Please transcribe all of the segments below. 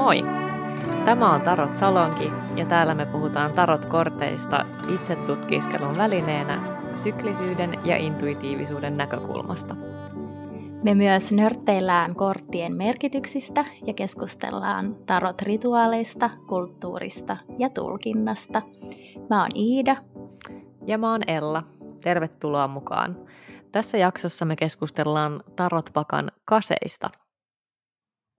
Moi! Tämä on Tarot Salonki ja täällä me puhutaan tarot-korteista itsetutkiskelun välineenä syklisyyden ja intuitiivisuuden näkökulmasta. Me myös nörtteillään korttien merkityksistä ja keskustellaan tarot-rituaaleista, kulttuurista ja tulkinnasta. Mä oon Iida. Ja mä oon Ella. Tervetuloa mukaan. Tässä jaksossa me keskustellaan tarotpakan kaseista –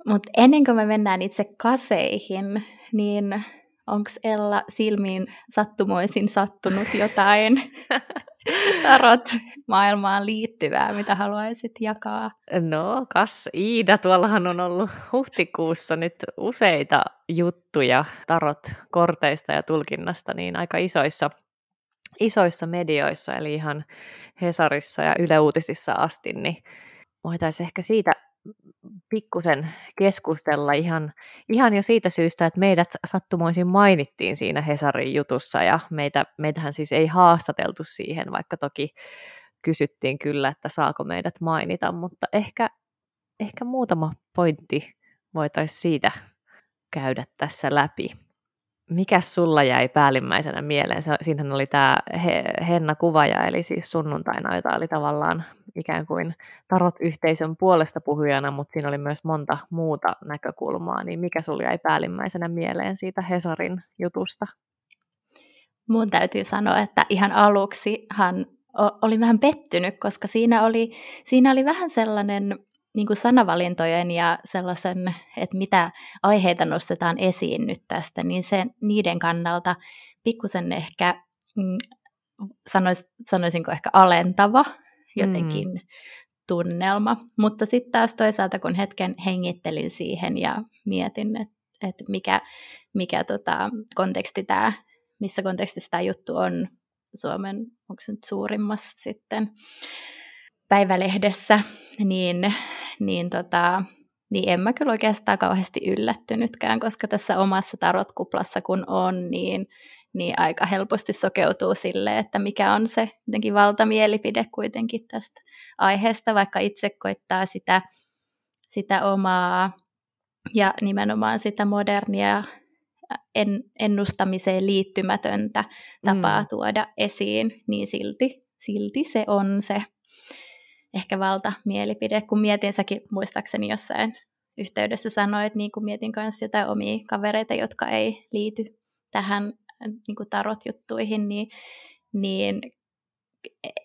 mutta ennen kuin me mennään itse kaseihin, niin onko Ella silmiin sattumoisin sattunut jotain tarot maailmaan liittyvää, mitä haluaisit jakaa? No, kas Iida, tuollahan on ollut huhtikuussa nyt useita juttuja tarot korteista ja tulkinnasta niin aika isoissa, isoissa medioissa, eli ihan Hesarissa ja Yle Uutisissa asti, niin voitaisiin ehkä siitä pikkusen keskustella ihan, ihan jo siitä syystä, että meidät sattumoisin mainittiin siinä Hesarin jutussa ja meitä, meitähän siis ei haastateltu siihen, vaikka toki kysyttiin kyllä, että saako meidät mainita, mutta ehkä, ehkä muutama pointti voitaisiin siitä käydä tässä läpi. Mikäs sulla jäi päällimmäisenä mieleen? Siinähän oli tämä Henna Kuvaja, eli siis sunnuntaina, jota oli tavallaan ikään kuin tarot-yhteisön puolesta puhujana, mutta siinä oli myös monta muuta näkökulmaa, niin mikä sulla jäi päällimmäisenä mieleen siitä Hesarin jutusta? Mun täytyy sanoa, että ihan aluksihan oli vähän pettynyt, koska siinä oli, siinä oli vähän sellainen niin kuin sanavalintojen ja sellaisen, että mitä aiheita nostetaan esiin nyt tästä, niin se niiden kannalta pikkusen ehkä, mm, sanois, sanoisinko ehkä alentava jotenkin mm. tunnelma. Mutta sitten taas toisaalta, kun hetken hengittelin siihen ja mietin, että et mikä, mikä tota, konteksti tämä, missä kontekstissa tämä juttu on Suomen, onko se nyt suurimmassa sitten, päivälehdessä, niin, niin, tota, niin en mä kyllä oikeastaan kauheasti yllättynytkään, koska tässä omassa tarotkuplassa kun on, niin, niin aika helposti sokeutuu sille, että mikä on se jotenkin valtamielipide kuitenkin tästä aiheesta, vaikka itse koittaa sitä, sitä omaa ja nimenomaan sitä modernia en, ennustamiseen liittymätöntä tapaa mm. tuoda esiin, niin silti, silti se on se ehkä valtamielipide, kun mietin säkin muistaakseni jossain yhteydessä sanoit, niin kuin mietin kanssa jotain omia kavereita, jotka ei liity tähän niin kuin tarot-juttuihin, niin, niin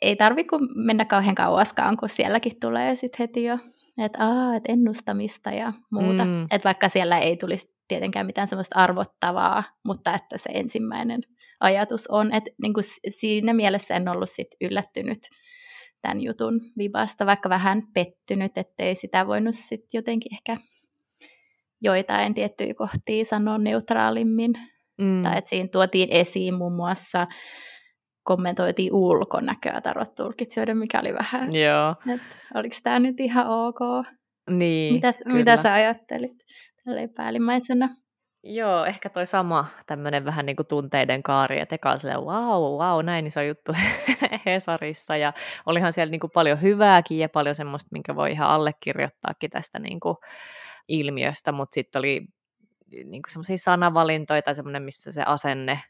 ei tarvitse mennä kauhean kauaskaan, kun sielläkin tulee sitten heti jo, että et ennustamista ja muuta. Mm. Että vaikka siellä ei tulisi tietenkään mitään semmoista arvottavaa, mutta että se ensimmäinen ajatus on, että niin kuin siinä mielessä en ollut sit yllättynyt tämän jutun vibasta, vaikka vähän pettynyt, ettei sitä voinut sitten jotenkin ehkä joitain tiettyjä kohtia sanoa neutraalimmin. Mm. Tai että siinä tuotiin esiin muun muassa, kommentoitiin ulkonäköä tarottulkitsijoiden, mikä oli vähän, Joo. että oliko tämä nyt ihan ok? Niin, Mitäs, mitä sä ajattelit tälleen päällimmäisenä? Joo, ehkä toi sama tämmöinen vähän niin kuin tunteiden kaari, että eka silleen, wow, wow, näin iso juttu Hesarissa, ja olihan siellä niin kuin paljon hyvääkin ja paljon semmoista, minkä voi ihan allekirjoittaakin tästä niin kuin ilmiöstä, mutta sitten oli niin kuin semmoisia sanavalintoja tai semmoinen, missä se asenne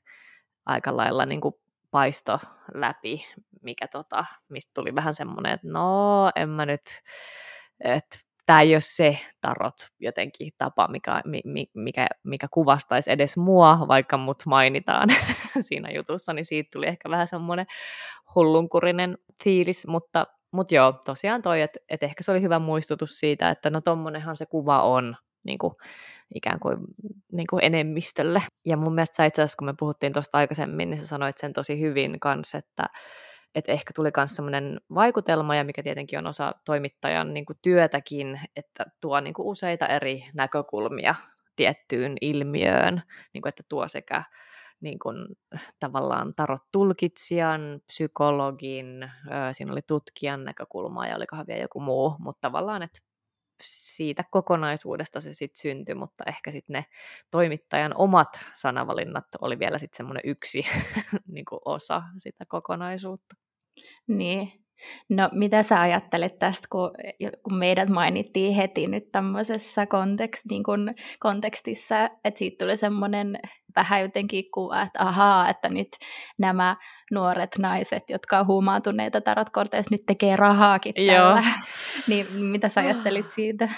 aika lailla niin kuin paisto läpi, mikä tota, mistä tuli vähän semmoinen, että no, en mä nyt, että tämä ei ole se tarot jotenkin tapa, mikä, mikä, mikä kuvastaisi edes mua, vaikka mut mainitaan siinä jutussa, niin siitä tuli ehkä vähän semmoinen hullunkurinen fiilis, mutta, mutta joo, tosiaan toi, että et ehkä se oli hyvä muistutus siitä, että no tommonenhan se kuva on niin kuin, ikään kuin, niin kuin enemmistölle. Ja mun mielestä sä itse asiassa, kun me puhuttiin tuosta aikaisemmin, niin sä sanoit sen tosi hyvin kanssa, että että ehkä tuli myös sellainen vaikutelma, ja mikä tietenkin on osa toimittajan niin kuin työtäkin, että tuo niin kuin useita eri näkökulmia tiettyyn ilmiöön, niin kuin, että tuo sekä niin kuin, tavallaan tarot-tulkitsijan, psykologin, siinä oli tutkijan näkökulma ja olikohan vielä joku muu, mutta tavallaan, että siitä kokonaisuudesta se sitten syntyi, mutta ehkä sitten ne toimittajan omat sanavalinnat oli vielä sitten semmoinen yksi niin osa sitä kokonaisuutta. Niin, No mitä sä ajattelet tästä, kun, kun meidät mainittiin heti nyt tämmöisessä kontekst, niin kun kontekstissa, että siitä tuli semmoinen vähän jotenkin kuva, että ahaa, että nyt nämä nuoret naiset, jotka on huumaantuneita tarotkorteissa, nyt tekee rahaakin tällä. niin mitä sä ajattelit siitä?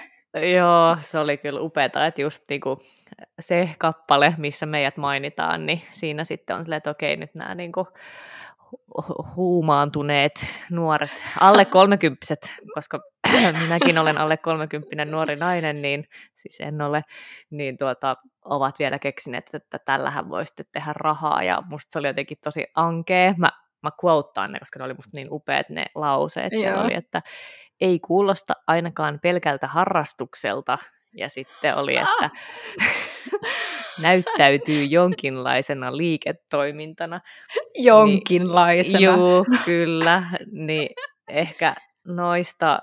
Joo, se oli kyllä upeaa, että just niinku se kappale, missä meidät mainitaan, niin siinä sitten on silleen, että okei, nyt nämä niinku huumaantuneet nuoret, alle kolmekymppiset, koska minäkin olen alle kolmekymppinen nuori nainen, niin siis en ole, niin tuota, ovat vielä keksineet, että tällähän voi sitten tehdä rahaa, ja musta se oli jotenkin tosi ankee. Mä, mä quoteaan ne, koska ne oli musta niin upeat ne lauseet. Se oli, että ei kuulosta ainakaan pelkältä harrastukselta, ja sitten oli, että näyttäytyy jonkinlaisena liiketoimintana. Jonkinlaisena. Niin, juu, kyllä. Niin ehkä noista,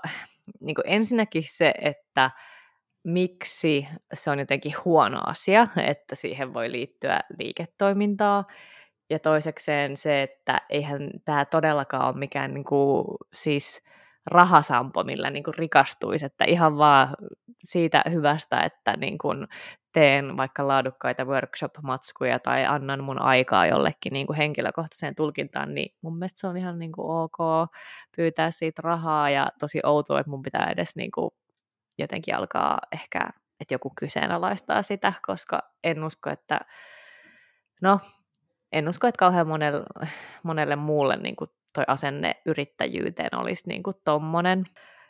niin kuin ensinnäkin se, että miksi se on jotenkin huono asia, että siihen voi liittyä liiketoimintaa. Ja toisekseen se, että eihän tämä todellakaan ole mikään niin kuin, siis rahasampo, millä niin kuin rikastuisi, että ihan vaan siitä hyvästä, että niin kuin teen vaikka laadukkaita workshop-matskuja tai annan mun aikaa jollekin niin kuin henkilökohtaiseen tulkintaan, niin mun mielestä se on ihan niin kuin ok pyytää siitä rahaa ja tosi outoa, että mun pitää edes niin kuin jotenkin alkaa ehkä, että joku kyseenalaistaa sitä, koska en usko, että no, en usko, että kauhean monelle, monelle muulle niin kuin toi asenne yrittäjyyteen olisi niin kuin tommonen.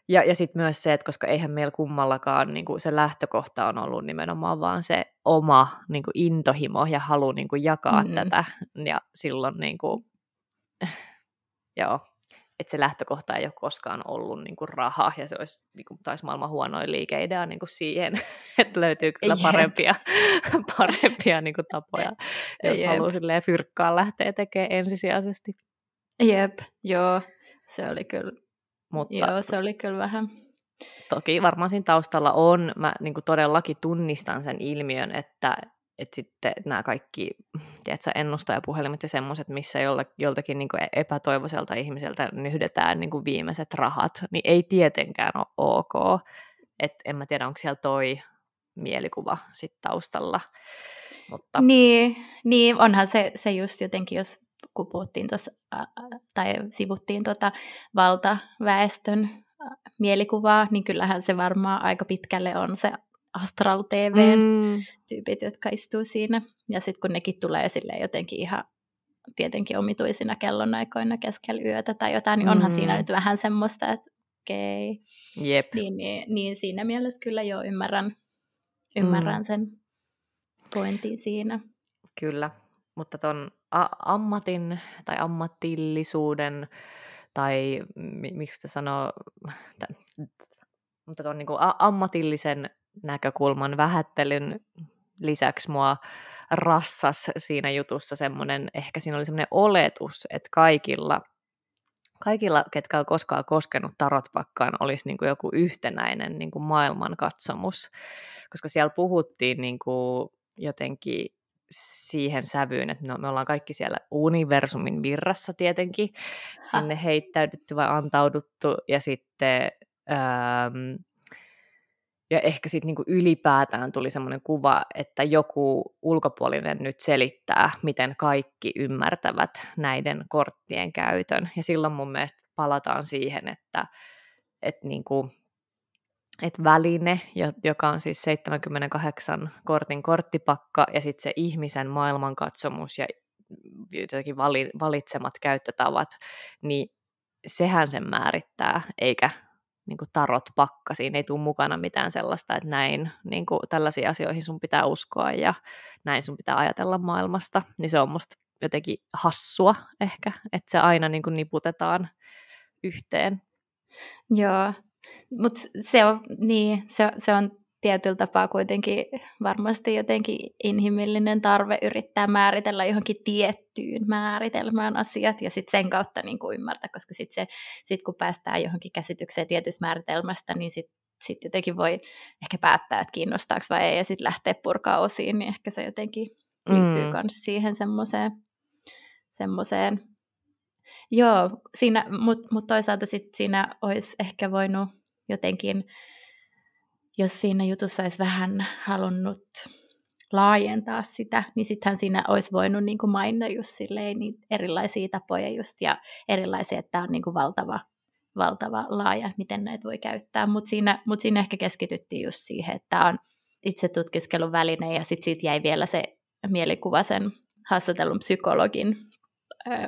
Ja, ja sitten myös se, että koska eihän meillä kummallakaan niin kuin se lähtökohta on ollut nimenomaan vaan se oma niin kuin intohimo ja halu niin kuin jakaa mm. tätä. Ja silloin niin kuin, joo, että se lähtökohta ei ole koskaan ollut niin kuin raha, ja se olisi niin kuin, taisi maailman huonoin liikeidea niin kuin siihen, että löytyy kyllä parempia, parempia niin kuin tapoja, jos Jep. haluaa fyrkkaan lähteä tekemään ensisijaisesti. Jep, joo, se oli kyllä, Mutta, joo, se oli kyllä vähän. Toki varmaan siinä taustalla on, mä niin kuin todellakin tunnistan sen ilmiön, että, että sitten nämä kaikki tiedätkö, ennustajapuhelimet ja semmoiset, missä joltakin niin epätoivoiselta ihmiseltä nyhdetään niin viimeiset rahat, niin ei tietenkään ole ok. Et en mä tiedä, onko siellä toi mielikuva sitten taustalla. Mutta... Niin, niin, onhan se, se just jotenkin, jos kun puhuttiin tuossa, tai sivuttiin tuota valtaväestön mielikuvaa, niin kyllähän se varmaan aika pitkälle on se Astral TV-tyypit, mm. jotka istuu siinä. Ja sitten kun nekin tulee sille jotenkin ihan tietenkin omituisina kellonaikoina keskellä yötä tai jotain, niin onhan mm. siinä nyt vähän semmoista, että okei. Okay. Jep. Niin, niin, niin siinä mielessä kyllä jo ymmärrän, ymmärrän mm. sen pointin siinä. Kyllä, mutta ton ammatin tai ammatillisuuden tai miksi te sanoo, mutta tuon niin ammatillisen näkökulman vähättelyn lisäksi mua rassas siinä jutussa semmoinen, ehkä siinä oli semmoinen oletus, että kaikilla, kaikilla ketkä on koskaan koskenut tarotpakkaan, olisi niin kuin joku yhtenäinen niin kuin maailmankatsomus, koska siellä puhuttiin niin kuin jotenkin siihen sävyyn, että no, me ollaan kaikki siellä universumin virrassa tietenkin, sinne heittäydytty vai antauduttu, ja sitten ähm, ja ehkä sitten niinku ylipäätään tuli semmoinen kuva, että joku ulkopuolinen nyt selittää, miten kaikki ymmärtävät näiden korttien käytön. Ja silloin mun mielestä palataan siihen, että, että niinku, että väline, joka on siis 78 kortin korttipakka, ja sitten se ihmisen maailmankatsomus ja jotenkin valitsemat käyttötavat, niin sehän sen määrittää, eikä niin kuin tarot pakka, siinä ei tule mukana mitään sellaista, että näin niin kuin tällaisiin asioihin sun pitää uskoa ja näin sun pitää ajatella maailmasta, niin se on musta jotenkin hassua ehkä, että se aina niin kuin niputetaan yhteen. Joo, mutta se on, niin, se, se on tietyllä tapaa kuitenkin varmasti jotenkin inhimillinen tarve yrittää määritellä johonkin tiettyyn määritelmään asiat ja sitten sen kautta niin kuin ymmärtää, koska sitten sit kun päästään johonkin käsitykseen tietystä määritelmästä, niin sitten sit jotenkin voi ehkä päättää, että kiinnostaako vai ei ja sitten lähteä purkaa osiin, niin ehkä se jotenkin liittyy myös mm. siihen semmoiseen, semmoiseen Joo, siinä, mutta mut toisaalta sit siinä olisi ehkä voinut jotenkin, jos siinä jutussa olisi vähän halunnut laajentaa sitä, niin sittenhän siinä olisi voinut niin kuin mainita just silleen, niin erilaisia tapoja just ja erilaisia, että tämä on niin kuin valtava, valtava laaja, miten näitä voi käyttää. Mutta siinä, mut siinä ehkä keskityttiin just siihen, että on itse tutkiskelun väline ja sitten siitä jäi vielä se mielikuva sen haastatellun psykologin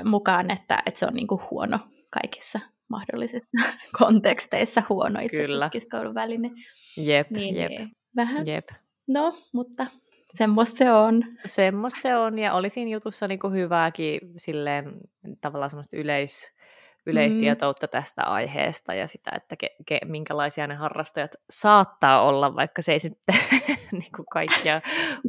mukaan, että, että se on niin kuin huono kaikissa mahdollisissa konteksteissa huono itse Kyllä. tutkiskelun väline. Jep, niin, jep. Vähän. Jep. No, mutta semmoista se on. Semmoista se on, ja oli siinä jutussa niin kuin hyvääkin silleen tavallaan semmoista yleis, yleistietoutta mm. tästä aiheesta ja sitä, että ke, ke, minkälaisia ne harrastajat saattaa olla, vaikka se ei sitten niin kuin kaikkia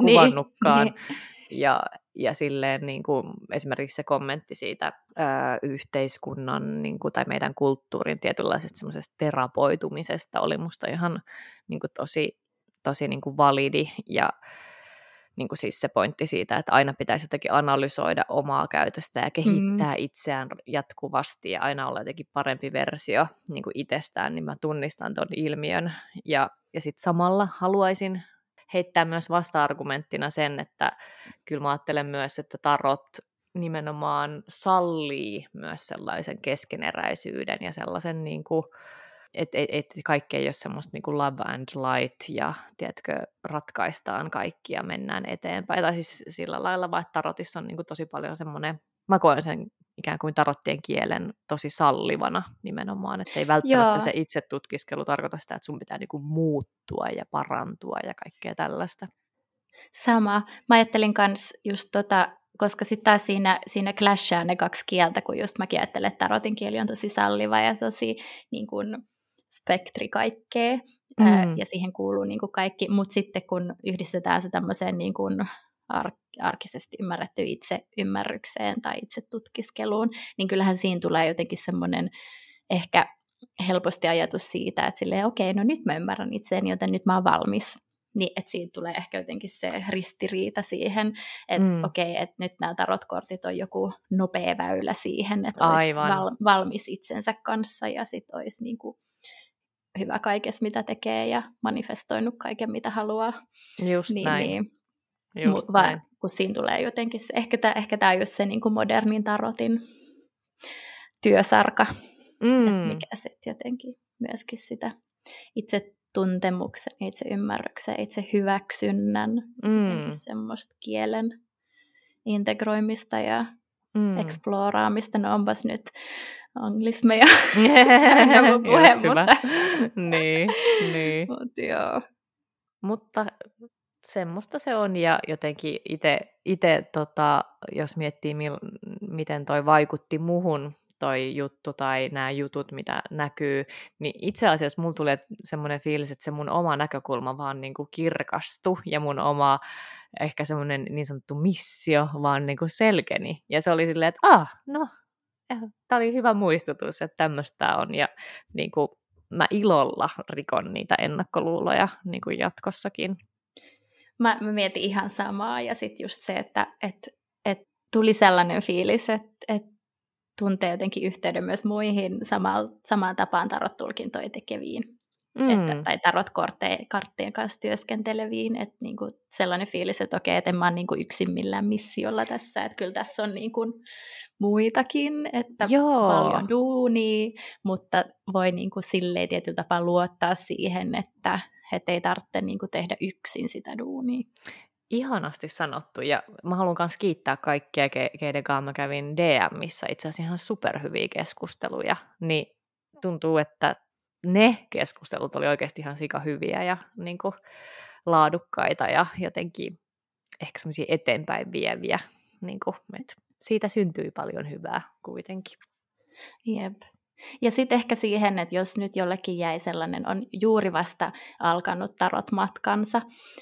niin, kuvannutkaan. niin, niin. Ja, ja silleen niin kuin esimerkiksi se kommentti siitä ö, yhteiskunnan niin kuin, tai meidän kulttuurin tietynlaisesta semmoisesta terapoitumisesta oli musta ihan niin kuin tosi, tosi niin kuin validi ja niin kuin siis se pointti siitä, että aina pitäisi jotenkin analysoida omaa käytöstä ja kehittää mm. itseään jatkuvasti ja aina olla jotenkin parempi versio niin kuin itsestään, niin mä tunnistan ton ilmiön. Ja, ja sitten samalla haluaisin heittää myös vasta-argumenttina sen, että kyllä mä ajattelen myös, että tarot nimenomaan sallii myös sellaisen keskeneräisyyden ja sellaisen niin kuin, että et, et kaikki ei ole semmoista niin love and light ja tiedätkö, ratkaistaan kaikki ja mennään eteenpäin. Tai siis sillä lailla, vaan että tarotissa on niin kuin tosi paljon semmoinen, mä koen sen ikään kuin tarottien kielen tosi sallivana nimenomaan, että se ei välttämättä Joo. se itse tutkiskelu tarkoita sitä, että sun pitää niin kuin muuttua ja parantua ja kaikkea tällaista. Sama. Mä ajattelin myös just tota, koska sitten taas siinä, siinä clashaa ne kaksi kieltä, kun just mäkin ajattelen, että tarotin kieli on tosi salliva ja tosi niin kuin, spektri kaikkea, mm. ää, ja siihen kuuluu niin kuin kaikki, mutta sitten kun yhdistetään se tämmöiseen niin kuin ar- arkisesti ymmärretty itse ymmärrykseen tai itse tutkiskeluun, niin kyllähän siinä tulee jotenkin semmoinen ehkä helposti ajatus siitä, että silleen, okei, okay, no nyt mä ymmärrän itseäni, joten nyt mä oon valmis. Niin, että siinä tulee ehkä jotenkin se ristiriita siihen, että mm. okei, okay, että nyt nämä tarotkortit on joku nopea väylä siihen, että olisi val- valmis itsensä kanssa ja sitten olisi niin kuin hyvä kaikessa, mitä tekee ja manifestoinut kaiken, mitä haluaa. Just niin, näin. Niin, Just näin. kun siinä tulee jotenkin se, ehkä tämä ehkä tää on just se niin kuin modernin tarotin työsarka, mm. että mikä sitten jotenkin myöskin sitä itse tuntemuksen, itse ymmärryksen, itse hyväksynnän, mm. semmoista kielen integroimista ja mm. eksploraamista. No onpas nyt anglismeja puhe, mutta... niin, niin. Mut joo. Mutta semmoista se on ja jotenkin itse, tota, jos miettii mil, miten toi vaikutti muhun toi juttu tai nämä jutut, mitä näkyy, niin itse asiassa mulla tulee semmoinen fiilis, että se mun oma näkökulma vaan niin kuin kirkastui ja mun oma ehkä semmoinen niin sanottu missio vaan niin kuin selkeni. Ja se oli silleen, että ah, no tämä oli hyvä muistutus, että tämmöistä on ja niin kuin, mä ilolla rikon niitä ennakkoluuloja niin kuin jatkossakin. Mä, mä mietin ihan samaa ja sitten just se, että et, et tuli sellainen fiilis, että et tuntee jotenkin yhteyden myös muihin samaan, samaan tapaan tarot-tulkintoja tekeviin mm. että, tai tarot-karttien kanssa työskenteleviin, että niinku sellainen fiilis, että okei, että en mä ole niinku yksin millään missiolla tässä, että kyllä tässä on niinku muitakin, että Joo. paljon duunia, mutta voi niinku silleen tietyllä tapaa luottaa siihen, että et ei tarvitse niinku tehdä yksin sitä duunia. Ihanasti sanottu, ja mä haluan myös kiittää kaikkia, keiden kanssa mä kävin DMissä itse asiassa ihan superhyviä keskusteluja, niin tuntuu, että ne keskustelut oli oikeasti ihan sika hyviä ja niin kuin, laadukkaita ja jotenkin ehkä semmoisia eteenpäin vieviä. Niin kuin, että siitä syntyi paljon hyvää kuitenkin. Jep. Ja sitten ehkä siihen, että jos nyt jollekin jäi sellainen, on juuri vasta alkanut tarot matkansa,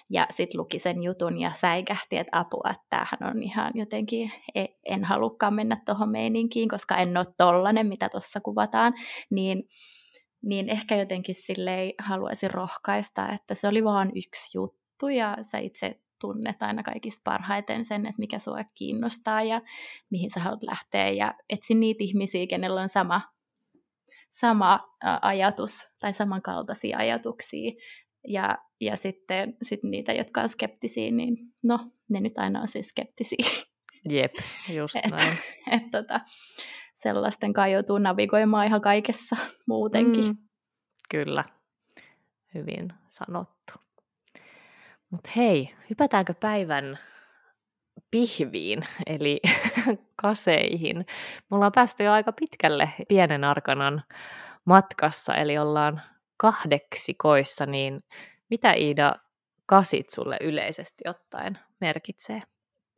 ja sitten luki sen jutun ja säikähti, että apua, että tämähän on ihan jotenkin, e, en halukkaan mennä tuohon meininkiin, koska en ole tollanen, mitä tuossa kuvataan, niin niin ehkä jotenkin silleen haluaisin rohkaista, että se oli vaan yksi juttu ja sä itse tunnet aina kaikista parhaiten sen, että mikä sua kiinnostaa ja mihin sä haluat lähteä. Ja etsi niitä ihmisiä, kenellä on sama, sama ajatus tai samankaltaisia ajatuksia ja, ja sitten sit niitä, jotka on skeptisiä, niin no, ne nyt aina on siis skeptisiä. Jep, just et, näin. Et, tota, sellaisten kai joutuu navigoimaan ihan kaikessa muutenkin. Mm, kyllä, hyvin sanottu. Mutta hei, hypätäänkö päivän pihviin, eli kaseihin. Me ollaan päästy jo aika pitkälle pienen arkanan matkassa, eli ollaan kahdeksikoissa, niin mitä Iida kasit sulle yleisesti ottaen merkitsee?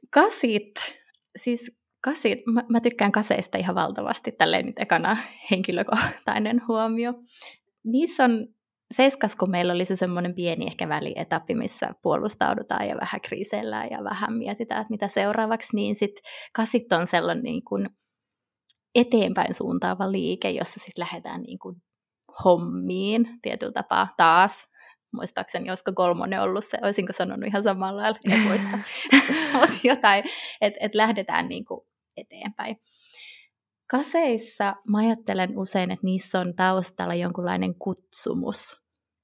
Kasit, siis kasit, mä, mä tykkään kaseista ihan valtavasti, tälleen nyt ekana henkilökohtainen huomio. Niissä on seiskas, kun meillä oli se semmoinen pieni ehkä välietappi, missä puolustaudutaan ja vähän kriisellään ja vähän mietitään, että mitä seuraavaksi, niin sitten kasit on sellainen niin kuin eteenpäin suuntaava liike, jossa sitten lähdetään niin kuin hommiin tietyllä tapaa taas. Muistaakseni, olisiko kolmonen ollut se, olisinko sanonut ihan samalla lailla, en muista. Mutta jotain, että et lähdetään niin kuin eteenpäin. Kaseissa mä ajattelen usein, että niissä on taustalla jonkunlainen kutsumus,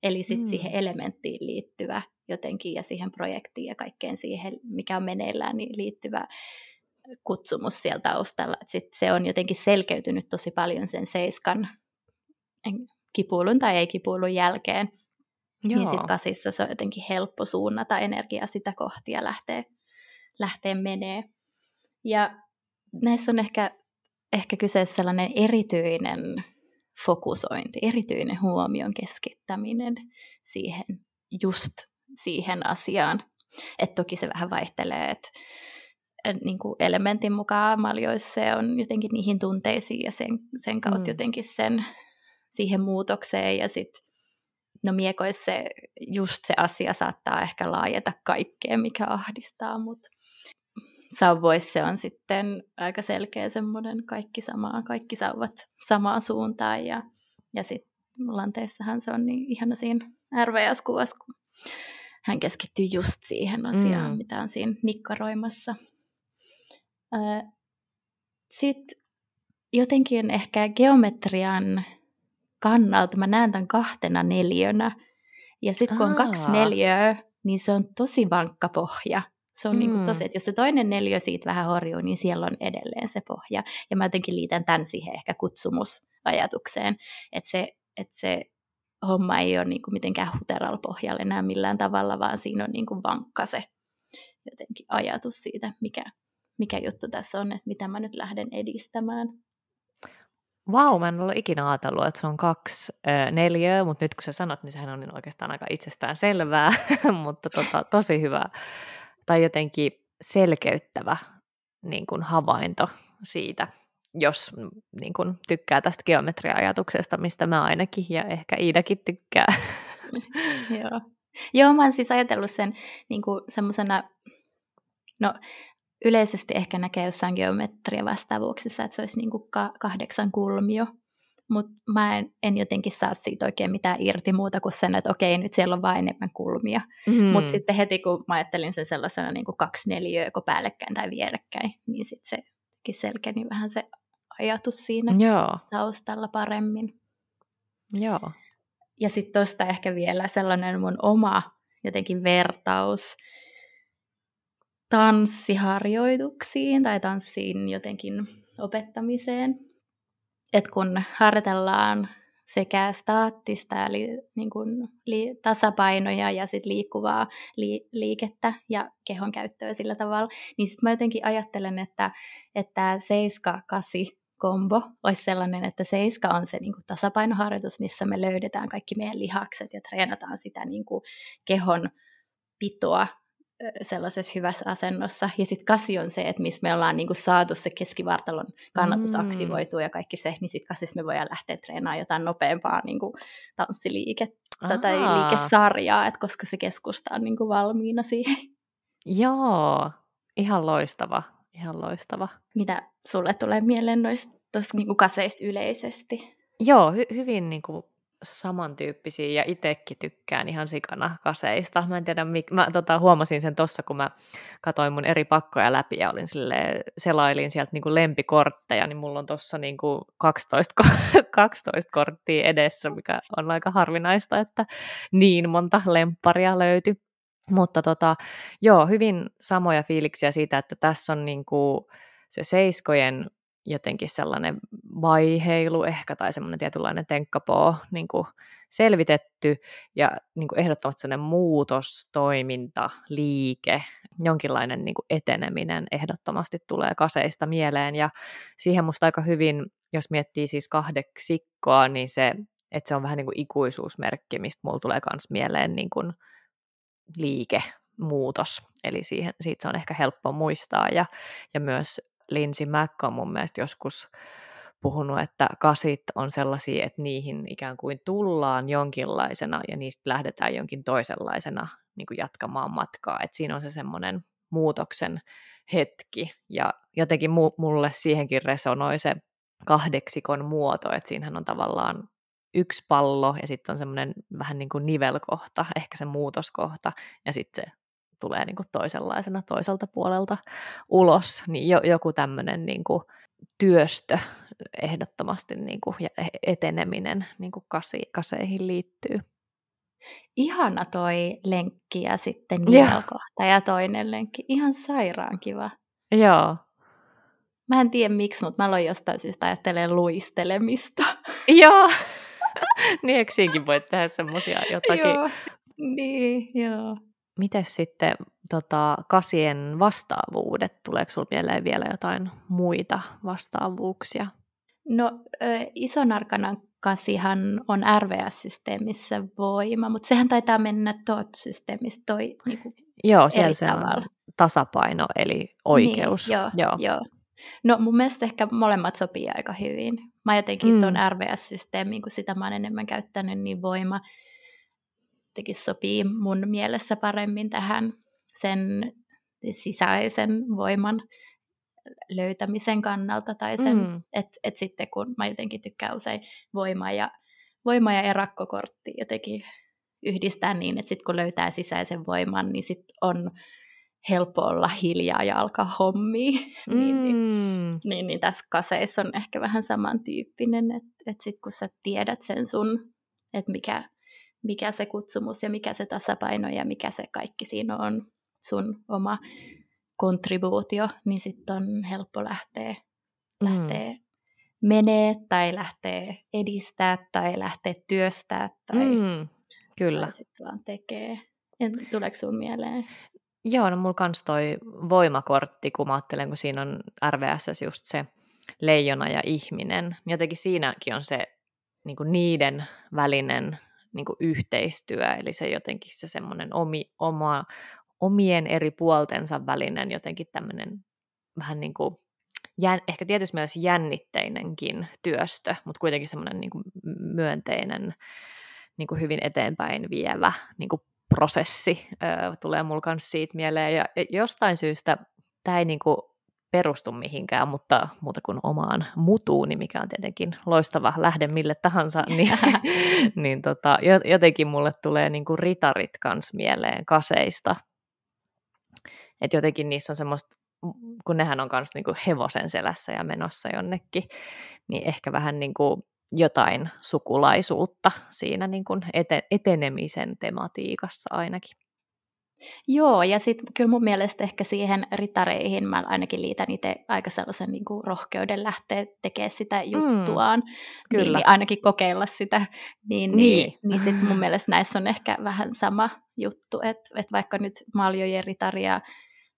eli sitten mm. siihen elementtiin liittyvä jotenkin ja siihen projektiin ja kaikkeen siihen, mikä on meneillään, niin liittyvä kutsumus siellä taustalla. Et sit se on jotenkin selkeytynyt tosi paljon sen seiskan kipuilun tai ei-kipuilun jälkeen. Joo. Niin sitten kasissa se on jotenkin helppo suunnata energiaa sitä kohti ja lähteä, lähteä menee. Ja näissä on ehkä ehkä kyseessä sellainen erityinen fokusointi, erityinen huomion keskittäminen siihen, just siihen asiaan. Et toki se vähän vaihtelee, että niin kuin elementin mukaan maljoissa se on jotenkin niihin tunteisiin ja sen, sen kautta mm. jotenkin sen siihen muutokseen ja sitten no miekoissa se, just se asia saattaa ehkä laajeta kaikkeen, mikä ahdistaa, mutta sauvoissa on sitten aika selkeä semmoinen kaikki samaa, kaikki sauvat samaan suuntaan ja, ja sitten lanteessahan se on niin ihana siinä RVS-kuvassa, kun hän keskittyy just siihen asiaan, mm. mitä on siinä nikkaroimassa. Sitten jotenkin ehkä geometrian kannalta mä näen tämän kahtena neljönä. Ja sitten kun on kaksi neljöä, niin se on tosi vankka pohja. Se on mm. niin kuin tosi, että jos se toinen neljä siitä vähän horjuu, niin siellä on edelleen se pohja. Ja mä jotenkin liitän tämän siihen ehkä kutsumusajatukseen, että se, että se homma ei ole niin kuin mitenkään huteralla pohjalla enää millään tavalla, vaan siinä on niin kuin vankka se jotenkin ajatus siitä, mikä, mikä juttu tässä on, että mitä mä nyt lähden edistämään. Vau, mä en ole ikinä ajatellut, että se on kaksi äh, neljää, mutta nyt kun sä sanot, niin sehän on niin oikeastaan aika itsestään selvää, mutta tota, tosi hyvä tai jotenkin selkeyttävä niin kuin havainto siitä, jos niin kuin, tykkää tästä geometria-ajatuksesta, mistä mä ainakin ja ehkä Iidakin tykkää. Joo. Joo, mä oon siis ajatellut sen niin semmoisena, no yleisesti ehkä näkee jossain geometria-vastaavuuksissa, että se olisi niin kuin kahdeksan kulmio, mutta mä en, en jotenkin saa siitä oikein mitään irti muuta kuin sen, että okei, nyt siellä on vain enemmän kulmia. Mm. Mutta sitten heti kun mä ajattelin sen sellaisena niin kuin kaksi neliöä joko päällekkäin tai vierekkäin, niin sitten se selkeni vähän se ajatus siinä Joo. taustalla paremmin. Joo. Ja sitten tuosta ehkä vielä sellainen mun oma jotenkin vertaus tanssiharjoituksiin tai tanssiin jotenkin opettamiseen että kun harjoitellaan sekä staattista eli niin kuin li- tasapainoja ja sit liikkuvaa li- liikettä ja kehon käyttöä sillä tavalla, niin sitten mä jotenkin ajattelen, että, että 7-8 kombo olisi sellainen, että seiska on se niin kuin tasapainoharjoitus, missä me löydetään kaikki meidän lihakset ja treenataan sitä niin kuin kehon pitoa sellaisessa hyvässä asennossa. Ja sitten kasi on se, että missä me ollaan niinku saatu se keskivartalon kannatus mm. aktivoitua ja kaikki se, niin sitten kasissa me voidaan lähteä treenaamaan jotain nopeampaa niinku tanssiliikettä Aha. tai liikesarjaa, että koska se keskusta on niinku valmiina siihen. Joo, ihan loistava, ihan loistava. Mitä sulle tulee mieleen noista niinku kaseista yleisesti? Joo, hy- hyvin niinku samantyyppisiä ja itsekin tykkään ihan sikana kaseista. Mä en tiedä, mik... mä tota, huomasin sen tossa, kun mä katsoin mun eri pakkoja läpi ja olin sille selailin sieltä niin lempikortteja, niin mulla on tossa niin 12, 12 korttia edessä, mikä on aika harvinaista, että niin monta lempparia löytyi. Mutta tota, joo, hyvin samoja fiiliksiä siitä, että tässä on niin kuin se seiskojen jotenkin sellainen vaiheilu ehkä tai semmoinen tietynlainen tenkkapoo niin kuin selvitetty ja niin kuin ehdottomasti sellainen muutos, toiminta, liike, jonkinlainen niin kuin eteneminen ehdottomasti tulee kaseista mieleen. Ja siihen musta aika hyvin, jos miettii siis kahdeksikkoa, niin se, että se on vähän niin kuin ikuisuusmerkki, mistä mulla tulee myös mieleen niin kuin liike, muutos, eli siihen, siitä se on ehkä helppo muistaa. Ja, ja myös Lindsay Mack on mun mielestä joskus puhunut, että kasit on sellaisia, että niihin ikään kuin tullaan jonkinlaisena ja niistä lähdetään jonkin toisenlaisena niin kuin jatkamaan matkaa. Et siinä on se semmoinen muutoksen hetki ja jotenkin mulle siihenkin resonoi se kahdeksikon muoto, että siinähän on tavallaan yksi pallo ja sitten on semmoinen vähän niin kuin nivelkohta, ehkä se muutoskohta ja sitten se tulee niin kuin toisenlaisena toiselta puolelta ulos, niin jo, joku tämmöinen niin kuin työstö ehdottomasti niin kuin, ja e-, eteneminen niin kuin kasi, kaseihin liittyy. Ihana toi lenkki ja sitten nivelkohta ja toinen lenkki. Ihan sairaan kiva. Joo. Mä en tiedä miksi, mutta mä aloin jostain syystä ajattelemaan luistelemista. Joo. niin eikö siinkin voi tehdä semmoisia jotakin? Joo. Niin, joo. Miten sitten tota, kasien vastaavuudet? Tuleeko sinulla mieleen vielä jotain muita vastaavuuksia? No ison arkanan kasihan on RVS-systeemissä voima, mutta sehän taitaa mennä TOT-systeemissä toi niin kuin Joo, siellä se on tasapaino, eli oikeus. Niin, joo, joo. joo. No mun mielestä ehkä molemmat sopii aika hyvin. Mä jotenkin mm. tuon RVS-systeemin, kun sitä mä oon enemmän käyttänyt, niin voima jotenkin sopii mun mielessä paremmin tähän sen sisäisen voiman löytämisen kannalta, tai sen, mm. että et sitten kun mä jotenkin tykkään usein voimaa ja, voima ja erakkokortti jotenkin yhdistää niin, että sitten kun löytää sisäisen voiman, niin sitten on helppo olla hiljaa ja alkaa hommia. Mm. niin, niin, niin, niin tässä kaseissa on ehkä vähän samantyyppinen, että et sitten kun sä tiedät sen sun, että mikä, mikä se kutsumus ja mikä se tasapaino ja mikä se kaikki siinä on sun oma kontribuutio, niin sitten on helppo lähteä, mm. lähteä menee tai lähtee edistää tai lähteä työstää tai, mm, kyllä. sitten vaan tekee. En, tuleeko sun mieleen? Joo, no mulla kans toi voimakortti, kun mä ajattelen, kun siinä on RVS just se leijona ja ihminen. Jotenkin siinäkin on se niin niiden välinen niin kuin yhteistyö, eli se jotenkin se semmoinen omi, oma, omien eri puoltensa välinen jotenkin tämmöinen vähän niin kuin jän, ehkä tietysti mielessä jännitteinenkin työstö, mutta kuitenkin semmoinen niin myönteinen, niin kuin hyvin eteenpäin vievä niin kuin prosessi ö, tulee mulla siitä mieleen. Ja jostain syystä tämä ei niin kuin perustu mihinkään, mutta muuta kuin omaan mutuuni, mikä on tietenkin loistava lähde mille tahansa, niin, niin tota, jotenkin mulle tulee niin kuin ritarit kans mieleen kaseista. Et jotenkin niissä on semmoista, kun nehän on kans niin kuin hevosen selässä ja menossa jonnekin, niin ehkä vähän niin kuin jotain sukulaisuutta siinä niin kuin etenemisen tematiikassa ainakin. Joo, ja sitten kyllä mun mielestä ehkä siihen ritareihin mä ainakin liitän itse aika sellaisen niin kuin rohkeuden lähteä tekemään sitä mm, juttuaan. Mm, kyllä. Niin, niin ainakin kokeilla sitä. Niin, niin. niin, niin sitten mun mielestä näissä on ehkä vähän sama juttu, että, että vaikka nyt maljojen ritari ja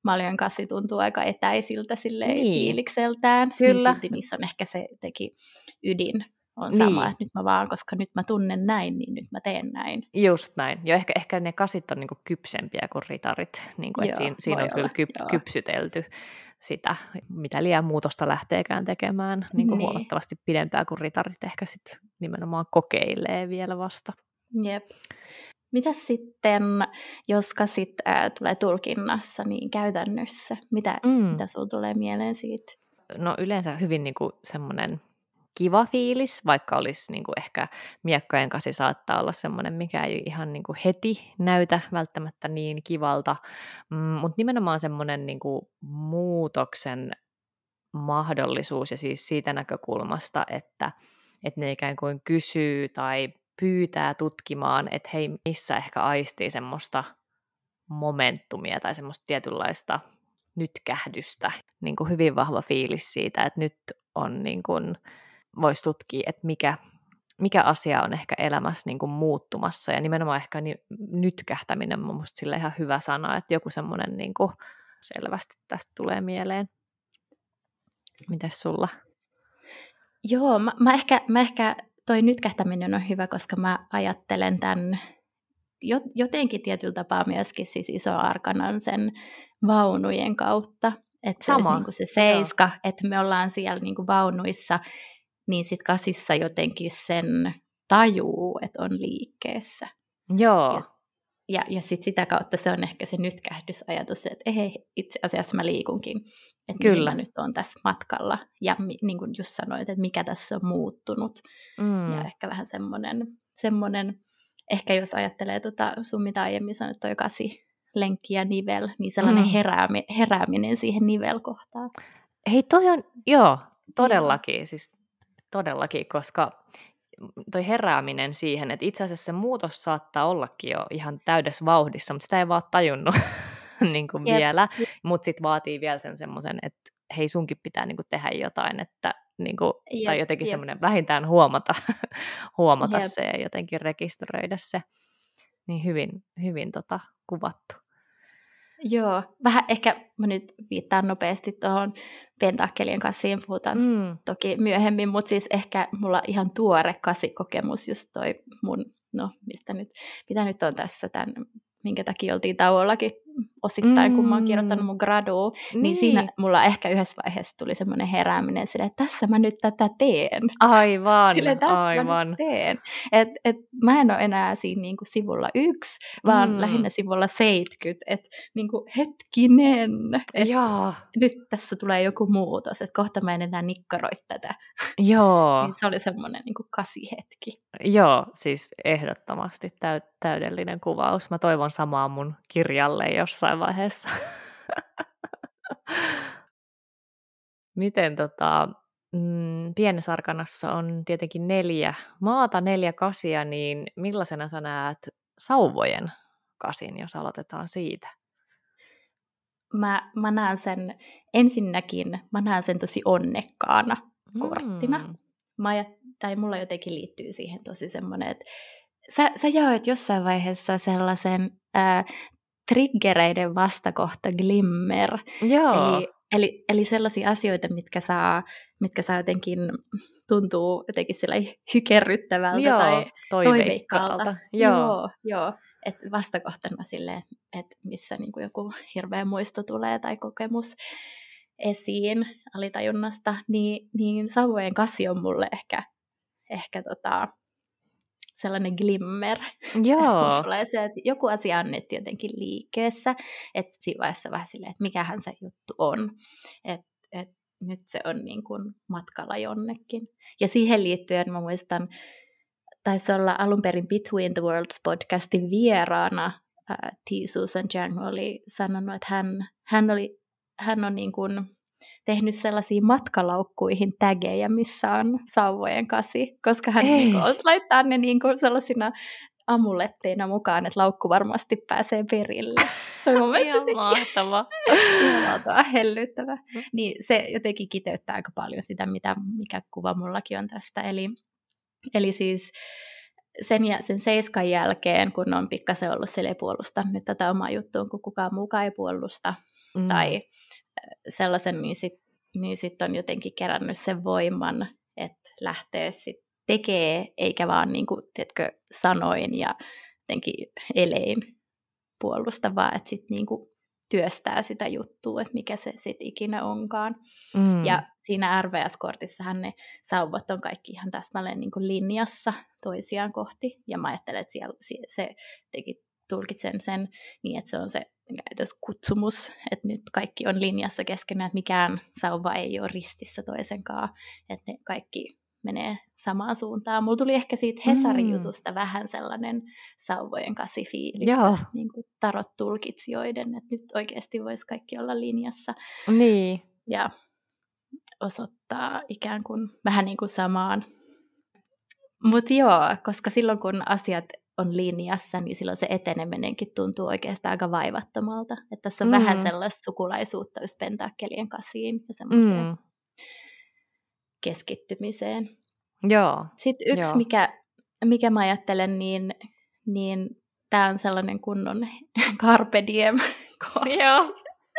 maljojen kassi tuntuu aika etäisiltä silleen niin. fiilikseltään, niin kyllä. niin silti niissä on ehkä se teki ydin on niin. sama, että nyt mä vaan, koska nyt mä tunnen näin, niin nyt mä teen näin. Just näin. Jo ehkä, ehkä ne kasit on niinku kypsempiä kuin ritarit, niinku, että siinä, siinä on kyllä kyp, kypsytelty sitä, mitä liian muutosta lähteekään tekemään niinku niin. huomattavasti pidempää kuin ritarit ehkä sitten nimenomaan kokeilee vielä vasta. Jep. Mitä sitten, jos kasit äh, tulee tulkinnassa, niin käytännössä, mitä, mm. mitä sinulla tulee mieleen siitä? No yleensä hyvin niinku semmoinen kiva fiilis, vaikka olisi niin kuin ehkä miekkojen kasi saattaa olla semmoinen, mikä ei ihan niin kuin heti näytä välttämättä niin kivalta, mm, mutta nimenomaan semmoinen niin kuin muutoksen mahdollisuus ja siis siitä näkökulmasta, että, että ne ikään kuin kysyy tai pyytää tutkimaan, että hei, missä ehkä aistii semmoista momentumia tai semmoista tietynlaista nytkähdystä, niin kuin hyvin vahva fiilis siitä, että nyt on niin kuin, voisi tutkia, että mikä, mikä asia on ehkä elämässä niin kuin muuttumassa ja nimenomaan ehkä niin, nytkähtäminen on minusta sille ihan hyvä sana, että joku semmoinen niin kuin selvästi tästä tulee mieleen. Mitäs sulla? Joo, mä, mä, ehkä, mä ehkä toi nytkähtäminen on hyvä, koska mä ajattelen tämän jotenkin tietyllä tapaa myöskin siis iso arkanan sen vaunujen kautta. Että se olisi niin kuin se seiska, Joo. että me ollaan siellä niin kuin vaunuissa, niin sitten kasissa jotenkin sen tajuu, että on liikkeessä. Joo. Ja, ja, ja sitten sitä kautta se on ehkä se nytkähdysajatus, että ei, itse asiassa mä liikunkin. Että Kyllä. mä nyt on tässä matkalla. Ja niin kuin just sanoit, että mikä tässä on muuttunut. Mm. Ja ehkä vähän semmoinen, semmoinen ehkä jos ajattelee tota, sun mitä aiemmin sanoit, toi kasi lenkki ja nivel, niin sellainen mm. heräämi, herääminen siihen nivelkohtaan. Hei, toi on, joo, todellakin, mm. siis todellakin, koska toi herääminen siihen, että itse asiassa se muutos saattaa ollakin jo ihan täydessä vauhdissa, mutta sitä ei vaan tajunnut niin kuin vielä, mutta sitten vaatii vielä sen semmoisen, että hei sunkin pitää niin kuin tehdä jotain, että niin kuin, jep, tai jotenkin semmoinen vähintään huomata, huomata se ja jotenkin rekisteröidä se. Niin hyvin, hyvin tota, kuvattu. Joo, vähän ehkä mä nyt viittaan nopeasti tuohon pentakkelien kassiin, puhutaan mm. toki myöhemmin, mutta siis ehkä mulla ihan tuore kasikokemus just toi mun, no mistä nyt, mitä nyt on tässä tämän minkä takia oltiin tauollakin osittain, mm. kun mä oon kirjoittanut mun graduun, niin. niin siinä mulla ehkä yhdessä vaiheessa tuli semmoinen herääminen sille, että tässä mä nyt tätä teen. Aivan, sille, tässä aivan. Mä nyt teen. Et, et mä en ole enää siinä niinku sivulla yksi, vaan mm. lähinnä sivulla 70, että niinku hetkinen, että nyt tässä tulee joku muutos, että kohta mä en enää nikkaroi tätä. Joo. niin se oli semmoinen niinku kasihetki. Joo, siis ehdottomasti täy- täydellinen kuvaus. Mä toivon samaa mun kirjalle, jossain vaiheessa. Miten tota, mm, pienessä arkanassa on tietenkin neljä maata, neljä kasia, niin millaisena sä näet sauvojen kasin, jos aloitetaan siitä? Mä, mä näen sen ensinnäkin, mä näen sen tosi onnekkaana korttina. Mm. Mä ajat, tai mulla jotenkin liittyy siihen tosi semmoinen, että sä, sä jaoit jossain vaiheessa sellaisen ää, triggereiden vastakohta glimmer. Joo. Eli, eli, eli sellaisia asioita, mitkä saa, mitkä saa jotenkin tuntuu jotenkin sillä hykerryttävältä joo, tai toiveikkaalta. Joo. joo, joo. Et vastakohtana sille, että et missä niinku joku hirveä muisto tulee tai kokemus esiin alitajunnasta, niin, niin sauvojen kassi on mulle ehkä, ehkä tota, sellainen glimmer. Joo. tulee se, että joku asia on nyt jotenkin liikkeessä, että siinä vaiheessa vähän silleen, että mikähän se juttu on. Että et nyt se on niin kuin matkalla jonnekin. Ja siihen liittyen mä muistan, taisi olla alun perin Between the Worlds podcastin vieraana äh, T. Susan Jang oli sanonut, että hän, hän, oli, hän on niin kuin tehnyt sellaisia matkalaukkuihin tägejä, missä on sauvojen kasi, koska hän niin kuin, laittaa ne niin kuin sellaisina amuletteina mukaan, että laukku varmasti pääsee perille. Se on mun mielestä mahtava. Mahtava, hellyttävä. Niin se jotenkin kiteyttää aika paljon sitä, mitä, mikä kuva mullakin on tästä. Eli, eli siis sen, ja, sen seiskan jälkeen, kun on pikkasen ollut sille puolusta nyt tätä omaa juttuun, kun kukaan muukaan ei puolusta, mm. tai sellaisen, niin sitten niin sit on jotenkin kerännyt sen voiman, että lähtee sitten tekee, eikä vaan niin kuin, tiedätkö, sanoin ja jotenkin elein puolusta, vaan että sitten niin kuin työstää sitä juttua, että mikä se sitten ikinä onkaan. Mm. Ja siinä RVS-kortissahan ne sauvat on kaikki ihan täsmälleen niin kuin linjassa toisiaan kohti. Ja mä ajattelen, että siellä, se teki tulkitsen sen niin, että se on se kutsumus, että nyt kaikki on linjassa keskenään, että mikään sauva ei ole ristissä toisenkaan, että ne kaikki menee samaan suuntaan. Mulla tuli ehkä siitä Hesarin mm. jutusta vähän sellainen sauvojen kasifiilis tästä niin kuin tarot-tulkitsijoiden, että nyt oikeasti voisi kaikki olla linjassa. Niin. Ja osoittaa ikään kuin vähän niin kuin samaan. Mutta joo, koska silloin kun asiat on linjassa, niin silloin se eteneminenkin tuntuu oikeastaan aika vaivattomalta. Että tässä on mm. vähän sellaista sukulaisuutta just pentakkelien kasiin ja semmoiseen mm. keskittymiseen. Joo. Sitten yksi, joo. Mikä, mikä mä ajattelen, niin, niin tämä on sellainen kunnon carpe diem Joo.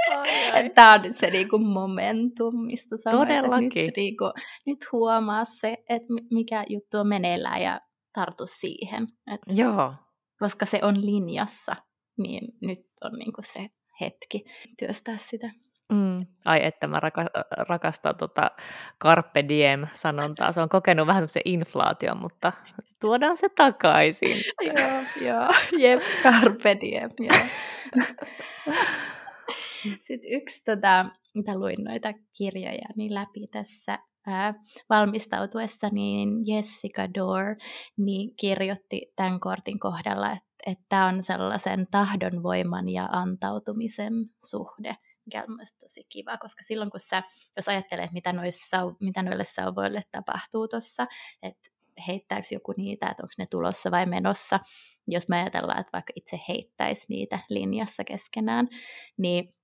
Tämä on nyt se niinku momentum, mistä sanoit, Todellakin. Nyt, niinku, nyt huomaa se, että mikä juttu on meneillään ja tartu siihen. Et, Joo. Koska se on linjassa, niin nyt on niinku se hetki työstää sitä. Mm. Ai että mä raka- rakastan tota carpe diem-sanontaa. Se on kokenut vähän semmoisen inflaation, mutta tuodaan se takaisin. joo, joo. Jep, carpe diem, joo. Sitten yksi, tota, mitä luin noita kirjoja niin läpi tässä ää, valmistautuessa, niin Jessica Dore niin kirjoitti tämän kortin kohdalla, että, että on sellaisen tahdonvoiman ja antautumisen suhde, mikä on myös tosi kiva, koska silloin kun sä, jos ajattelet, mitä, noissa, mitä noille sauvoille tapahtuu tuossa, että heittääkö joku niitä, että onko ne tulossa vai menossa, jos me ajatellaan, että vaikka itse heittäisi niitä linjassa keskenään, niin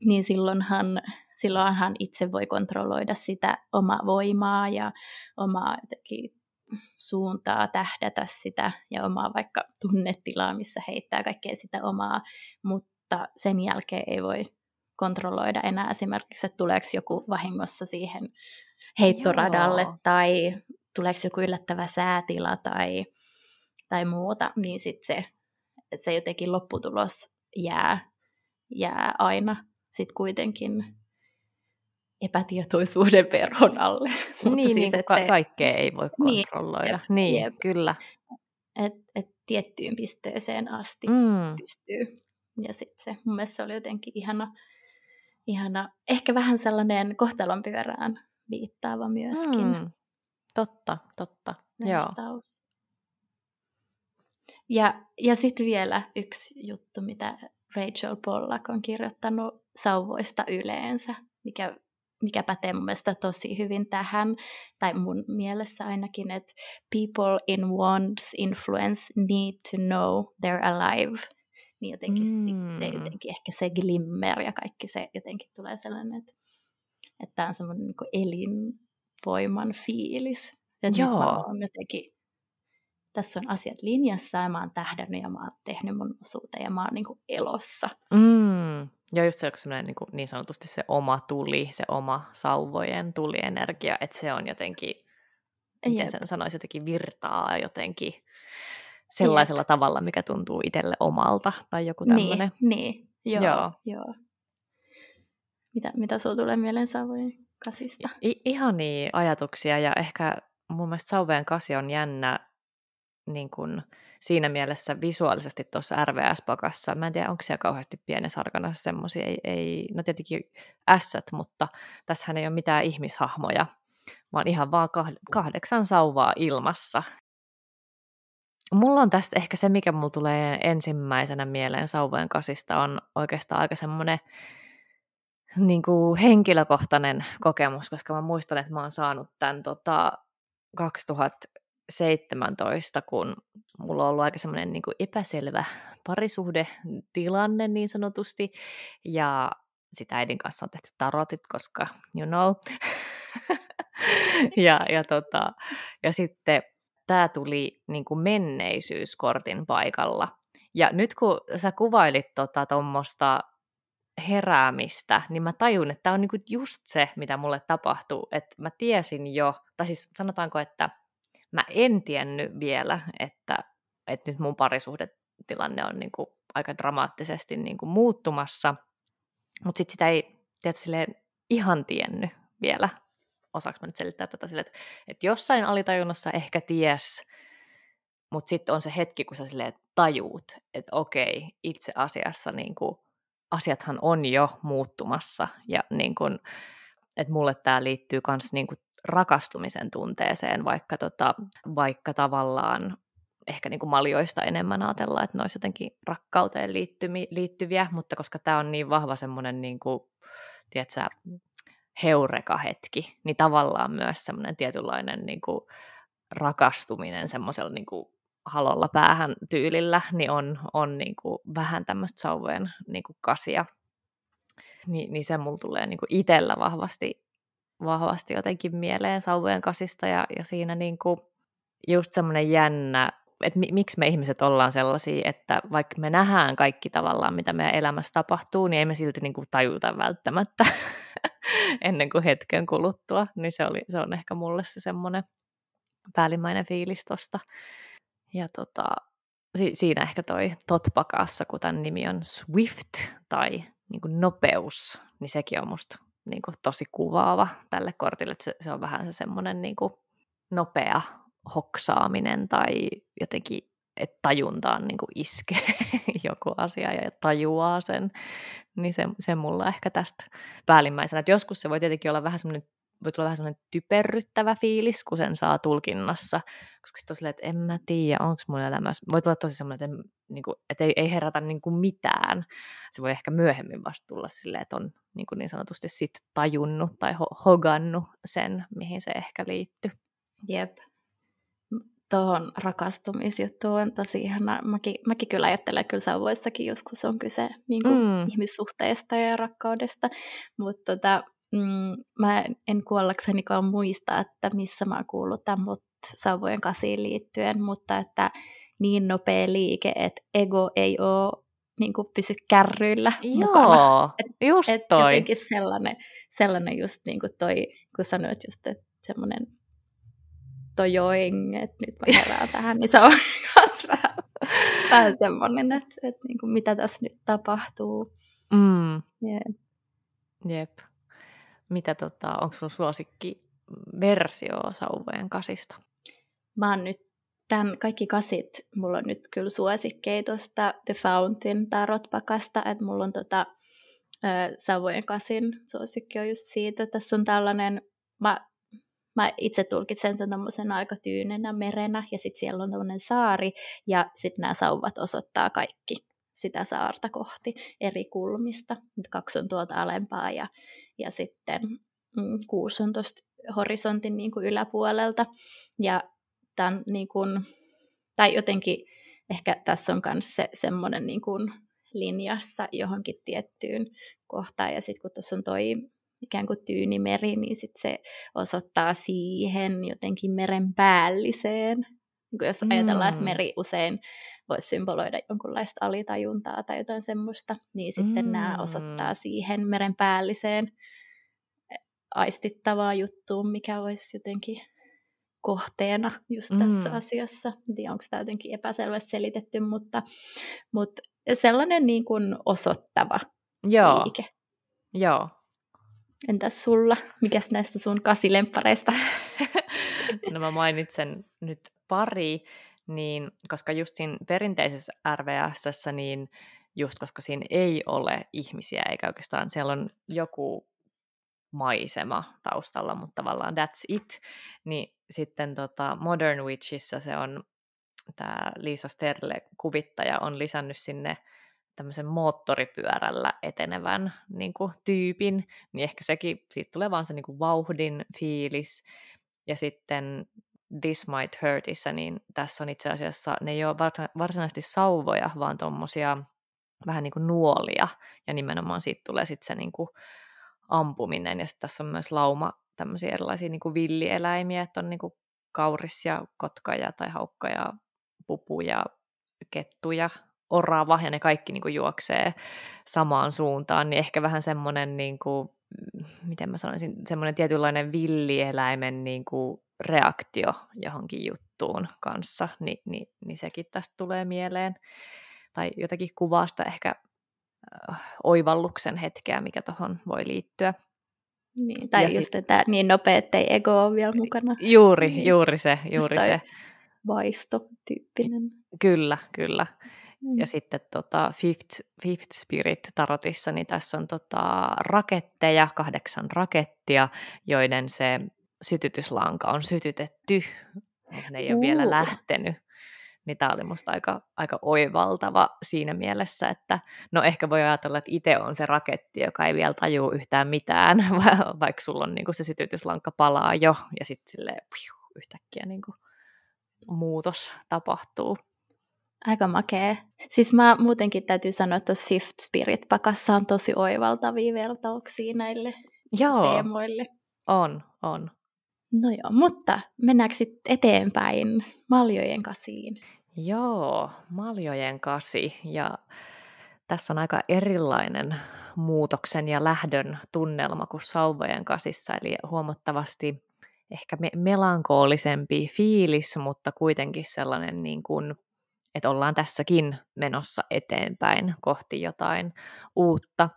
niin silloinhan, silloinhan itse voi kontrolloida sitä omaa voimaa ja omaa suuntaa tähdätä sitä ja omaa vaikka tunnetilaa, missä heittää kaikkea sitä omaa, mutta sen jälkeen ei voi kontrolloida enää esimerkiksi, että tuleeko joku vahingossa siihen heittoradalle Joo. tai tuleeko joku yllättävä säätila tai, tai muuta, niin sitten se, se jotenkin lopputulos jää, jää aina sit kuitenkin epätietoisuuden verhon alle. Mutta niin, siis, niin ka- se... kaikkea ei voi niin, kontrolloida. Niin, niin jep. kyllä. Et, et tiettyyn pisteeseen asti mm. pystyy. Ja sitten se, mun mielestä se oli jotenkin ihana, ihana, ehkä vähän sellainen kohtalonpyörään viittaava myöskin. Mm. Totta, totta. Vertaus. Joo. Ja, ja sitten vielä yksi juttu, mitä Rachel Pollack on kirjoittanut sauvoista yleensä, mikä, mikä pätee mun mielestä tosi hyvin tähän, tai mun mielessä ainakin, että people in one's influence need to know they're alive. Niin jotenkin mm. se jotenkin ehkä se glimmer ja kaikki se jotenkin tulee sellainen, että, että tämä on semmoinen niin elinvoiman fiilis. Ja Joo. on jotenkin tässä on asiat linjassa ja mä oon tähdännyt ja mä oon tehnyt mun osuuteen ja mä oon niin kuin elossa. Mm. Ja just se niin, kuin niin sanotusti se oma tuli, se oma sauvojen tulienergia, että se on jotenkin, miten Jep. sen sanoisi, jotenkin virtaa jotenkin sellaisella Jep. tavalla, mikä tuntuu itselle omalta tai joku tämmöinen. Niin, niin. Joo, joo. joo. Mitä, mitä sulla tulee mieleen sauvojen kasista? I- ihania ajatuksia ja ehkä mun mielestä sauvojen kasi on jännä niin kuin siinä mielessä visuaalisesti tuossa RVS-pakassa. Mä en tiedä, onko siellä kauheasti pienessä arkanassa semmoisia, ei, ei, no tietenkin ässät, mutta tässähän ei ole mitään ihmishahmoja, vaan ihan vaan kahdeksan sauvaa ilmassa. Mulla on tästä ehkä se, mikä mulla tulee ensimmäisenä mieleen sauvojen kasista, on oikeastaan aika semmoinen niin kuin henkilökohtainen kokemus, koska mä muistan, että mä oon saanut tämän tota, 2000 17, kun mulla on ollut aika semmoinen niin epäselvä parisuhdetilanne niin sanotusti, ja sitä äidin kanssa on tehty tarotit, koska you know. ja, ja, tota, ja sitten tämä tuli niin kuin menneisyyskortin paikalla. Ja nyt kun sä kuvailit tuommoista tota, heräämistä, niin mä tajun, että tämä on niinku just se, mitä mulle tapahtuu. Että mä tiesin jo, tai siis sanotaanko, että mä en tiennyt vielä, että, että nyt mun parisuhdetilanne on niin kuin aika dramaattisesti niin kuin muuttumassa, mutta sitten sitä ei tiedät, silleen, ihan tiennyt vielä. Osaanko mä nyt selittää tätä silleen, että, että jossain alitajunnassa ehkä ties, mutta sitten on se hetki, kun sä silleen tajuut, että okei, itse asiassa niin kuin, asiathan on jo muuttumassa ja niin kuin, että mulle tämä liittyy myös niinku rakastumisen tunteeseen, vaikka, tota, vaikka tavallaan ehkä niin kuin maljoista enemmän ajatella, että ne olisi jotenkin rakkauteen liittymi, liittyviä, mutta koska tämä on niin vahva semmoinen niin tiedätkö, heureka-hetki, niin tavallaan myös semmoinen tietynlainen niin kuin, rakastuminen semmoisella niin kuin, halolla päähän tyylillä, niin on, on niin kuin, vähän tämmöistä sauvojen niin kuin, kasia. Ni, niin se mulla tulee niin itsellä vahvasti, vahvasti jotenkin mieleen sauvojen kasista ja, ja siinä niin kuin, just semmoinen jännä että miksi me ihmiset ollaan sellaisia, että vaikka me nähdään kaikki tavallaan, mitä meidän elämässä tapahtuu, niin ei me silti niin kuin tajuta välttämättä ennen kuin hetken kuluttua. Niin se, oli, se on ehkä mulle se semmoinen päällimmäinen fiilis tosta. Ja tota, si- siinä ehkä toi Totpakassa, kun tämän nimi on Swift tai niin kuin nopeus, niin sekin on musta niin kuin tosi kuvaava tälle kortille, että se, se on vähän se semmoinen niin kuin nopea hoksaaminen tai jotenkin, että tajuntaan niin kuin iskee joku asia ja tajuaa sen, niin se, se mulla ehkä tästä päällimmäisenä. Että joskus se voi tietenkin olla vähän semmoinen voi tulla vähän semmoinen typerryttävä fiilis, kun sen saa tulkinnassa, koska sitten on silleen, että en mä tiedä, onko mun elämässä, voi tulla tosi semmoinen, että, niin kuin, että ei, ei herätä niin kuin mitään. Se voi ehkä myöhemmin vasta tulla silleen, että on niin, kuin niin sanotusti sit tajunnut tai ho- hogannut sen, mihin se ehkä liittyy. Jep tuohon rakastumisjuttuun on tosi ihana. Mäkin, mäkin kyllä ajattelen, kyllä sauvoissakin joskus on kyse niin kuin mm. ihmissuhteista ja rakkaudesta, mutta tota, mm, mä en kuollaksenikaan muista, että missä mä oon kuullut tämän mut sauvojen kasiin liittyen, mutta että niin nopea liike, että ego ei ole niin kuin pysy kärryillä Joo, mukana. Et, just et toi. Jotenkin sellainen, sellainen just niin kuin toi, kun sanoit just, että semmoinen tojoing, että nyt mä herään tähän, niin se on myös vähän, vähän semmoinen, että, että niin kuin mitä tässä nyt tapahtuu. Mm. Yeah. Jep. Mitä tota, onko sun suosikki versio sauvojen kasista? Mä oon nyt tämän kaikki kasit, mulla on nyt kyllä suosikkei tuosta The Fountain tarotpakasta, että mulla on tota, sauvojen kasin suosikki on just siitä. Tässä on tällainen, mä mä itse tulkitsen tämän tämmöisen aika tyynenä merenä, ja sitten siellä on tämmöinen saari, ja sitten nämä sauvat osoittaa kaikki sitä saarta kohti eri kulmista. Nyt kaksi on tuolta alempaa, ja, ja sitten mm, kuusi on tuosta horisontin niin kuin yläpuolelta. Ja tämän, niin kuin, tai jotenkin ehkä tässä on myös se semmoinen niin kuin linjassa johonkin tiettyyn kohtaan, ja sitten kun tuossa on toi ikään kuin tyynimeri, niin sit se osoittaa siihen jotenkin meren päälliseen. Niin jos ajatellaan, että mm. meri usein voisi symboloida jonkunlaista alitajuntaa tai jotain semmoista, niin sitten mm. nämä osoittaa siihen meren päälliseen aistittavaa juttuun, mikä olisi jotenkin kohteena just tässä mm. asiassa. En tiedä, onko tämä jotenkin epäselvästi selitetty, mutta, mutta sellainen niin kuin osoittava Joo. liike. Joo, Entäs sulla? Mikäs näistä sun kasilemppareista? no mä mainitsen nyt pari, niin, koska just siinä perinteisessä RVSssä, niin just koska siinä ei ole ihmisiä, eikä oikeastaan siellä on joku maisema taustalla, mutta tavallaan that's it, niin sitten tota Modern Witchissä se on tämä Liisa Sterle kuvittaja on lisännyt sinne tämmöisen moottoripyörällä etenevän niin kuin, tyypin, niin ehkä sekin, siitä tulee vaan se niin kuin, vauhdin fiilis. Ja sitten This Might Hurtissa, niin tässä on itse asiassa, ne ei ole varsinaisesti sauvoja, vaan tuommoisia vähän niin kuin nuolia, ja nimenomaan siitä tulee sitten se niin kuin, ampuminen, ja sitten tässä on myös lauma tämmöisiä erilaisia niin kuin villieläimiä, että on niin kuin kauris ja kotka ja tai haukka ja pupu ja kettu ja orava. Ja ne kaikki niin kuin juoksee samaan suuntaan, niin ehkä vähän semmoinen, niin kuin, miten mä sanoisin, semmoinen tietynlainen villieläimen niin kuin reaktio johonkin juttuun kanssa, niin, niin, niin sekin tästä tulee mieleen. Tai jotenkin kuvasta ehkä äh, oivalluksen hetkeä, mikä tuohon voi liittyä. Niin, tai ja just, sit... että niin nopea, ettei ego ole vielä mukana. Juuri, niin. juuri se, juuri se. Vaisto-tyyppinen. Kyllä, kyllä. Mm. Ja sitten tota Fifth, Fifth Spirit tarotissa, niin tässä on tota raketteja, kahdeksan rakettia, joiden se sytytyslanka on sytytetty, mutta ne ei ole uh. vielä lähtenyt. Niin tämä oli musta aika, aika oivaltava siinä mielessä, että no ehkä voi ajatella, että itse on se raketti, joka ei vielä tajuu yhtään mitään, vaikka sulla on niin kuin se sytytyslanka palaa jo ja sitten silleen yhtäkkiä niin kuin muutos tapahtuu. Aika makee. Siis mä muutenkin täytyy sanoa, että tuossa Fifth Spirit-pakassa on tosi oivaltavia vertauksia näille Joo, teemoille. on, on. No joo, mutta mennäänkö sitten eteenpäin maljojen kasiin? Joo, maljojen kasi. Ja tässä on aika erilainen muutoksen ja lähdön tunnelma kuin sauvojen kasissa, eli huomattavasti ehkä me- melankoolisempi fiilis, mutta kuitenkin sellainen niin kuin että ollaan tässäkin menossa eteenpäin kohti jotain uutta.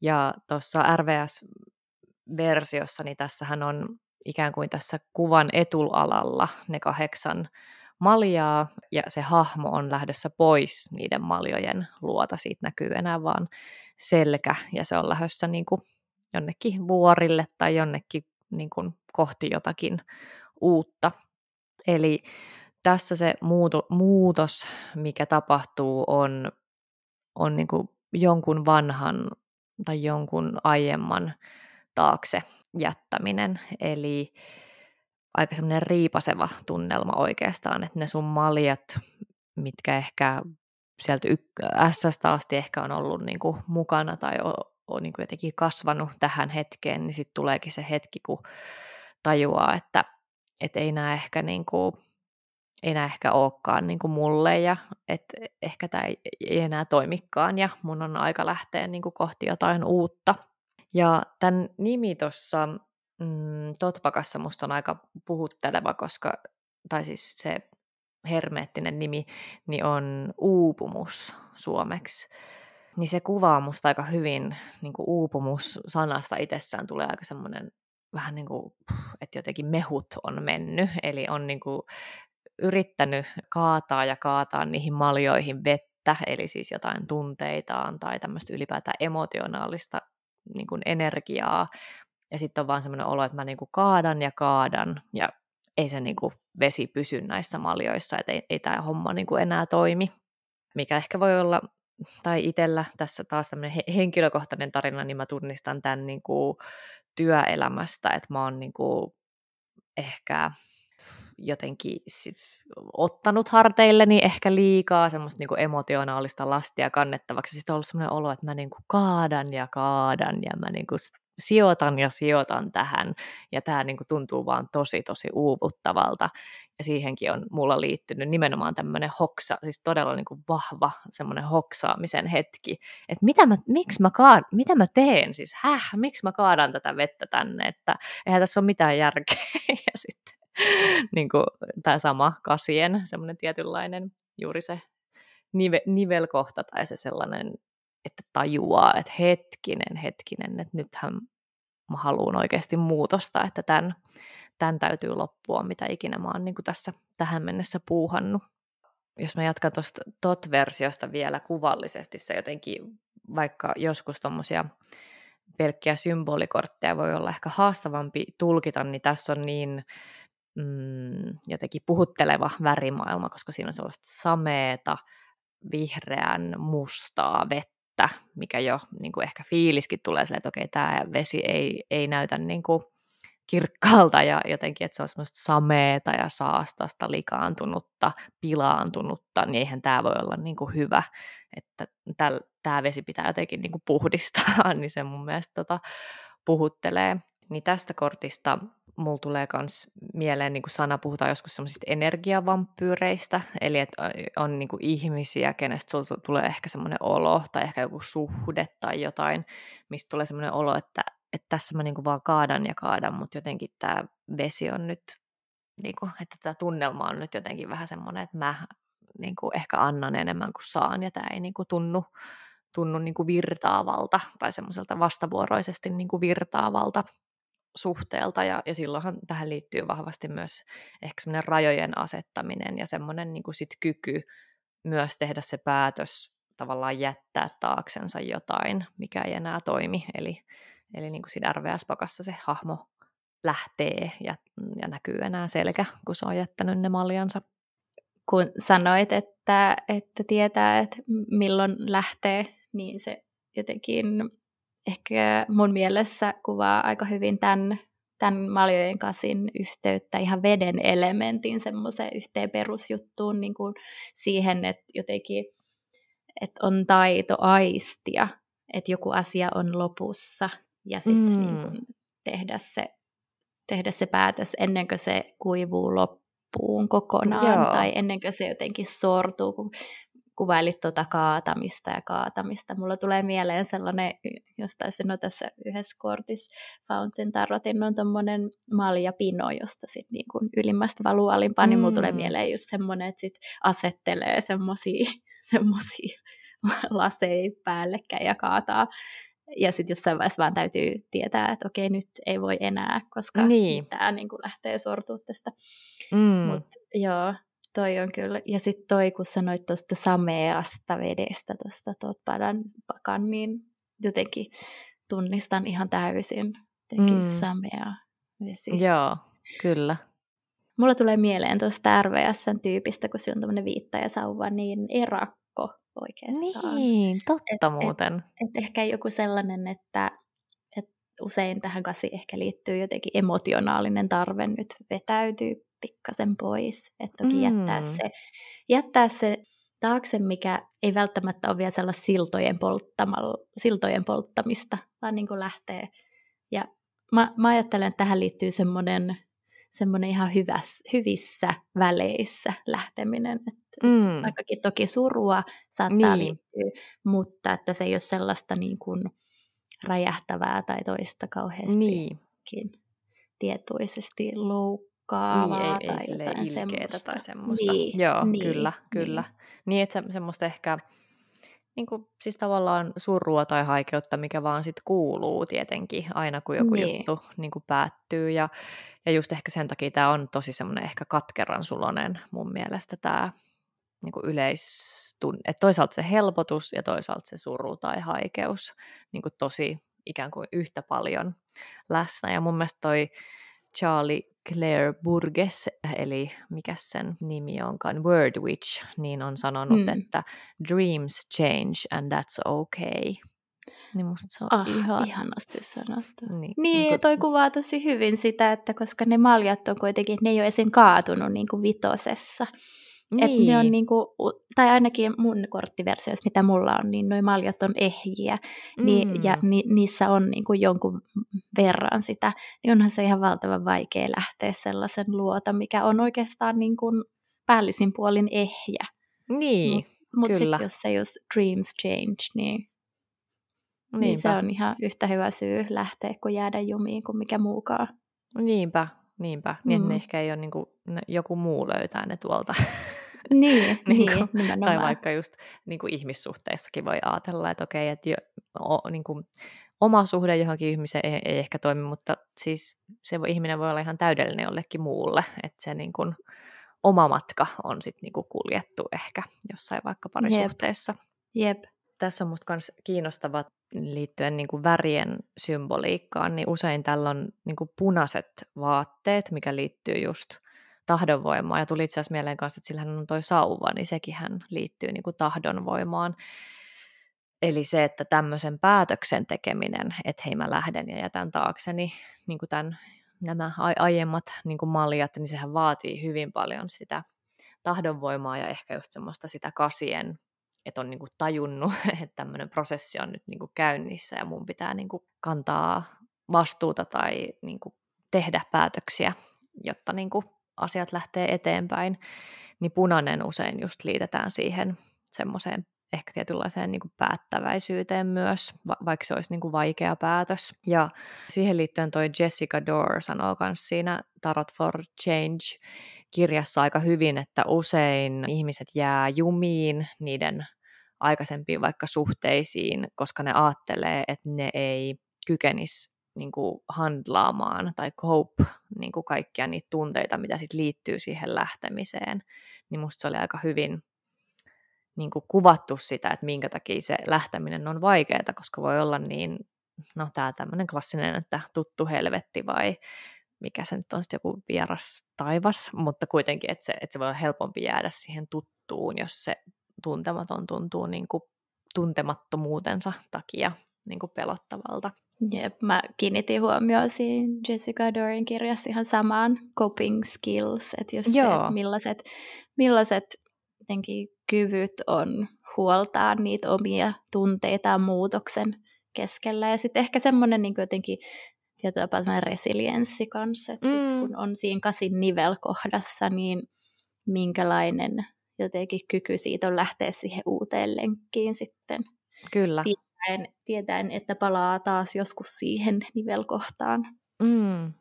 Ja tuossa RVS-versiossa, niin tässähän on ikään kuin tässä kuvan etualalla ne kahdeksan maljaa, ja se hahmo on lähdössä pois niiden maljojen luota. Siitä näkyy enää vaan selkä, ja se on lähdössä niin kuin jonnekin vuorille tai jonnekin niin kuin kohti jotakin uutta. Eli tässä se muuto, muutos, mikä tapahtuu, on, on niin kuin jonkun vanhan tai jonkun aiemman taakse jättäminen. Eli aika semmoinen riipaseva tunnelma oikeastaan, että ne sun maljat, mitkä ehkä sieltä s asti ehkä on ollut niin kuin mukana tai on, on niin kuin jotenkin kasvanut tähän hetkeen, niin sitten tuleekin se hetki, kun tajuaa, että et ei nämä ehkä niin kuin enää ehkä olekaan niin kuin mulle ja että ehkä tämä ei, ei enää toimikaan ja mun on aika lähteä niin kuin kohti jotain uutta. Ja tämän nimi tuossa mm, Totpakassa musta on aika puhutteleva, koska, tai siis se hermeettinen nimi, niin on uupumus suomeksi. Niin se kuvaa musta aika hyvin, niin kuin uupumus sanasta itsessään tulee aika semmoinen vähän niin kuin, että jotenkin mehut on mennyt, eli on niin kuin yrittänyt kaataa ja kaataa niihin maljoihin vettä, eli siis jotain tunteitaan tai tämmöistä ylipäätään emotionaalista niin kuin energiaa. Ja sitten on vaan semmoinen olo, että mä niin kuin kaadan ja kaadan ja ei se niin kuin vesi pysy näissä maljoissa, että ei, ei tämä homma niin kuin enää toimi. Mikä ehkä voi olla, tai itsellä tässä taas tämmöinen henkilökohtainen tarina, niin mä tunnistan tämän niin kuin työelämästä, että mä oon niin kuin ehkä jotenkin ottanut harteilleni ehkä liikaa semmoista niin emotionaalista lastia kannettavaksi. Sitten on ollut semmoinen olo, että mä niin kuin kaadan ja kaadan ja mä niin kuin sijoitan ja sijoitan tähän. Ja tämä niin kuin tuntuu vaan tosi tosi uuvuttavalta. Ja siihenkin on mulla liittynyt nimenomaan tämmöinen hoksa, siis todella niin kuin vahva semmoinen hoksaamisen hetki. Että mitä mä, miksi mä kaad, mitä mä teen siis, häh, miksi mä kaadan tätä vettä tänne, että eihän tässä ole mitään järkeä. ja sitten niin kuin, tämä sama kasien semmoinen tietynlainen juuri se nive, nivelkohta tai se sellainen, että tajuaa, että hetkinen, hetkinen, että nythän mä haluan oikeasti muutosta, että tämän, tämän täytyy loppua, mitä ikinä mä oon niin kuin tässä tähän mennessä puuhannut. Jos mä jatkan tuosta tot-versiosta vielä kuvallisesti, se jotenkin, vaikka joskus tuommoisia pelkkiä symbolikortteja voi olla ehkä haastavampi tulkita, niin tässä on niin mm, jotenkin puhutteleva värimaailma, koska siinä on sellaista sameeta, vihreän, mustaa vettä, mikä jo niin kuin ehkä fiiliskin tulee silleen, että okei, tämä vesi ei, ei näytä niin kuin kirkkaalta ja jotenkin, että se on semmoista sameeta ja saastasta, likaantunutta, pilaantunutta, niin eihän tämä voi olla niin kuin hyvä, että tämä vesi pitää jotenkin niin kuin puhdistaa, niin se mun mielestä tota, puhuttelee. Niin tästä kortista mulla tulee myös mieleen niin kuin sana, puhutaan joskus semmoisista energiavampyyreistä, eli että on niin kuin ihmisiä, kenestä sulla tulee ehkä semmoinen olo, tai ehkä joku suhde tai jotain, mistä tulee semmoinen olo, että, että tässä mä niin kuin vaan kaadan ja kaadan, mutta jotenkin tämä vesi on nyt, niin kuin, että tämä tunnelma on nyt jotenkin vähän semmoinen, että mä niin kuin ehkä annan enemmän kuin saan, ja tämä ei niin kuin tunnu, tunnu niin kuin virtaavalta tai semmoiselta vastavuoroisesti niin kuin virtaavalta suhteelta ja, ja silloinhan tähän liittyy vahvasti myös ehkä semmoinen rajojen asettaminen ja semmoinen niin kuin sit kyky myös tehdä se päätös tavallaan jättää taaksensa jotain, mikä ei enää toimi. Eli, eli niin kuin siinä RVS-pakassa se hahmo lähtee ja, ja näkyy enää selkä, kun se on jättänyt ne maljansa. Kun sanoit, että, että tietää, että milloin lähtee, niin se jotenkin ehkä mun mielessä kuvaa aika hyvin tämän, tämän maljojen kasin yhteyttä ihan veden elementin semmoiseen yhteen perusjuttuun niin kuin siihen, että jotenkin että on taito aistia, että joku asia on lopussa ja sitten mm. niin tehdä, se, tehdä se päätös ennen kuin se kuivuu loppuun kokonaan Joo. tai ennen kuin se jotenkin sortuu, kun kuvailit tuota kaatamista ja kaatamista. Mulla tulee mieleen sellainen, jostain no tässä yhdessä kortissa Fountain Tarotin on tuommoinen malja pino, josta sitten niin kuin ylimmästä valuu alimpaan, mm. niin mulla tulee mm. mieleen just semmoinen, että sit asettelee semmoisia semmoisia laseja päällekkäin ja kaataa. Ja sitten jossain vaiheessa vaan täytyy tietää, että okei, nyt ei voi enää, koska niin. tämä niin lähtee sortua tästä. Mm. Mutta joo, toi on kyllä. Ja sitten toi, kun sanoit tuosta sameasta vedestä, tuosta padan pakan, niin jotenkin tunnistan ihan täysin jotenkin mm. samea vesi. Joo, kyllä. Mulla tulee mieleen tuosta RVSn-tyypistä, kun sillä on tämmöinen viittajasauva, niin erakko oikeastaan. Niin, totta et, muuten. Et, et ehkä joku sellainen, että et usein tähän kasi ehkä liittyy jotenkin emotionaalinen tarve nyt vetäytyy pikkasen pois. Että toki mm. jättää, se, jättää se taakse, mikä ei välttämättä ole vielä sellaista siltojen, siltojen polttamista, vaan niin kuin lähtee. Ja mä, mä ajattelen, että tähän liittyy semmoinen semmoinen ihan hyväs, hyvissä väleissä lähteminen. Että mm. Vaikkakin toki surua saattaa niin. liittyä, mutta että se ei ole sellaista niin kuin räjähtävää tai toista kauheasti niin. tietoisesti loukkaavaa niin, ei, tai ei jotain semmoista. tai semmoista. Niin, Joo, niin, kyllä, kyllä. Niin, niin että se, semmoista ehkä niin kuin, siis tavallaan surua tai haikeutta, mikä vaan sitten kuuluu tietenkin aina, kun joku niin. juttu niin kuin päättyy. Ja, ja just ehkä sen takia tämä on tosi semmoinen ehkä katkeran sulonen mun mielestä tämä niin kuin yleistun, että toisaalta se helpotus ja toisaalta se suru tai haikeus niin kuin tosi ikään kuin yhtä paljon läsnä. Ja mun mielestä toi Charlie Claire Burgess, eli mikä sen nimi onkaan, Word Witch, niin on sanonut, mm. että dreams change and that's okay. Niin musta se on ah, ihan... ihanasti sanottu. Niin, niin, niin toi kuvaa tosi hyvin sitä, että koska ne maljat on kuitenkin, ne ei ole esim. kaatunut niin kuin vitosessa. Niin. Et ne on niin. niinku, tai ainakin mun korttiversioissa, mitä mulla on, niin nuo maljat on ehjiä, niin, mm. ja ni, niissä on niinku jonkun verran sitä, niin onhan se ihan valtavan vaikea lähteä sellaisen luota, mikä on oikeastaan niinku päällisin puolin ehjä. Niin, Mutta mut sitten jos se just dreams change, niin, niin se on ihan yhtä hyvä syy lähteä kuin jäädä jumiin kuin mikä muukaan. Niinpä, niinpä. Niin, mm. ne ehkä ei ole niin kuin, joku muu löytää ne tuolta Niin, niin, kuin, niin Tai vaikka just niin kuin ihmissuhteissakin voi ajatella, että okei, että jo, o, niin kuin, oma suhde johonkin ihmiseen ei, ei ehkä toimi, mutta siis se voi, ihminen voi olla ihan täydellinen jollekin muulle, että se niin kuin, oma matka on sitten niin kuin kuljettu ehkä jossain vaikka parisuhteessa. Jep. Jep. Tässä on musta myös kiinnostava liittyen niin kuin värien symboliikkaan, niin usein tällä on niin kuin punaiset vaatteet, mikä liittyy just – tahdonvoimaa. Ja tuli itse asiassa mieleen kanssa, että sillä on toi sauva, niin sekin hän liittyy niin kuin tahdonvoimaan. Eli se, että tämmöisen päätöksen tekeminen, että hei mä lähden ja jätän taakseni niin kuin tämän, nämä aiemmat niin kuin maljat, niin sehän vaatii hyvin paljon sitä tahdonvoimaa ja ehkä just semmoista sitä kasien, että on niin kuin tajunnut, että tämmöinen prosessi on nyt niin kuin käynnissä ja mun pitää niin kuin kantaa vastuuta tai niin kuin tehdä päätöksiä, jotta niin kuin asiat lähtee eteenpäin, niin punainen usein just liitetään siihen semmoiseen ehkä tietynlaiseen niin kuin päättäväisyyteen myös, va- vaikka se olisi niin kuin vaikea päätös. Ja siihen liittyen toi Jessica Dore sanoo myös siinä Tarot for Change-kirjassa aika hyvin, että usein ihmiset jää jumiin niiden aikaisempiin vaikka suhteisiin, koska ne ajattelee, että ne ei kykenisi niin kuin handlaamaan tai cope niin kuin kaikkia niitä tunteita, mitä sit liittyy siihen lähtemiseen, niin musta se oli aika hyvin niin kuin kuvattu sitä, että minkä takia se lähteminen on vaikeaa, koska voi olla niin, no tämä tämmöinen klassinen, että tuttu helvetti vai mikä se nyt on sitten joku vieras taivas, mutta kuitenkin, että se, että se voi olla helpompi jäädä siihen tuttuun, jos se tuntematon tuntuu niin kuin tuntemattomuutensa takia niin kuin pelottavalta. Jep, mä kiinnitin huomioon siinä Jessica Dorin kirjassa ihan samaan coping skills, että jos Joo. se, millaiset, millaiset kyvyt on huoltaa niitä omia tunteita muutoksen keskellä. Ja sitten ehkä semmoinen niin jotenkin tietyllä tavalla resilienssi kanssa, että sit, mm. kun on siinä kasin nivelkohdassa, niin minkälainen jotenkin kyky siitä on lähteä siihen uuteen lenkkiin sitten. Kyllä. Tietäen, tietäen että palaa taas joskus siihen nivelkohtaan. Mm.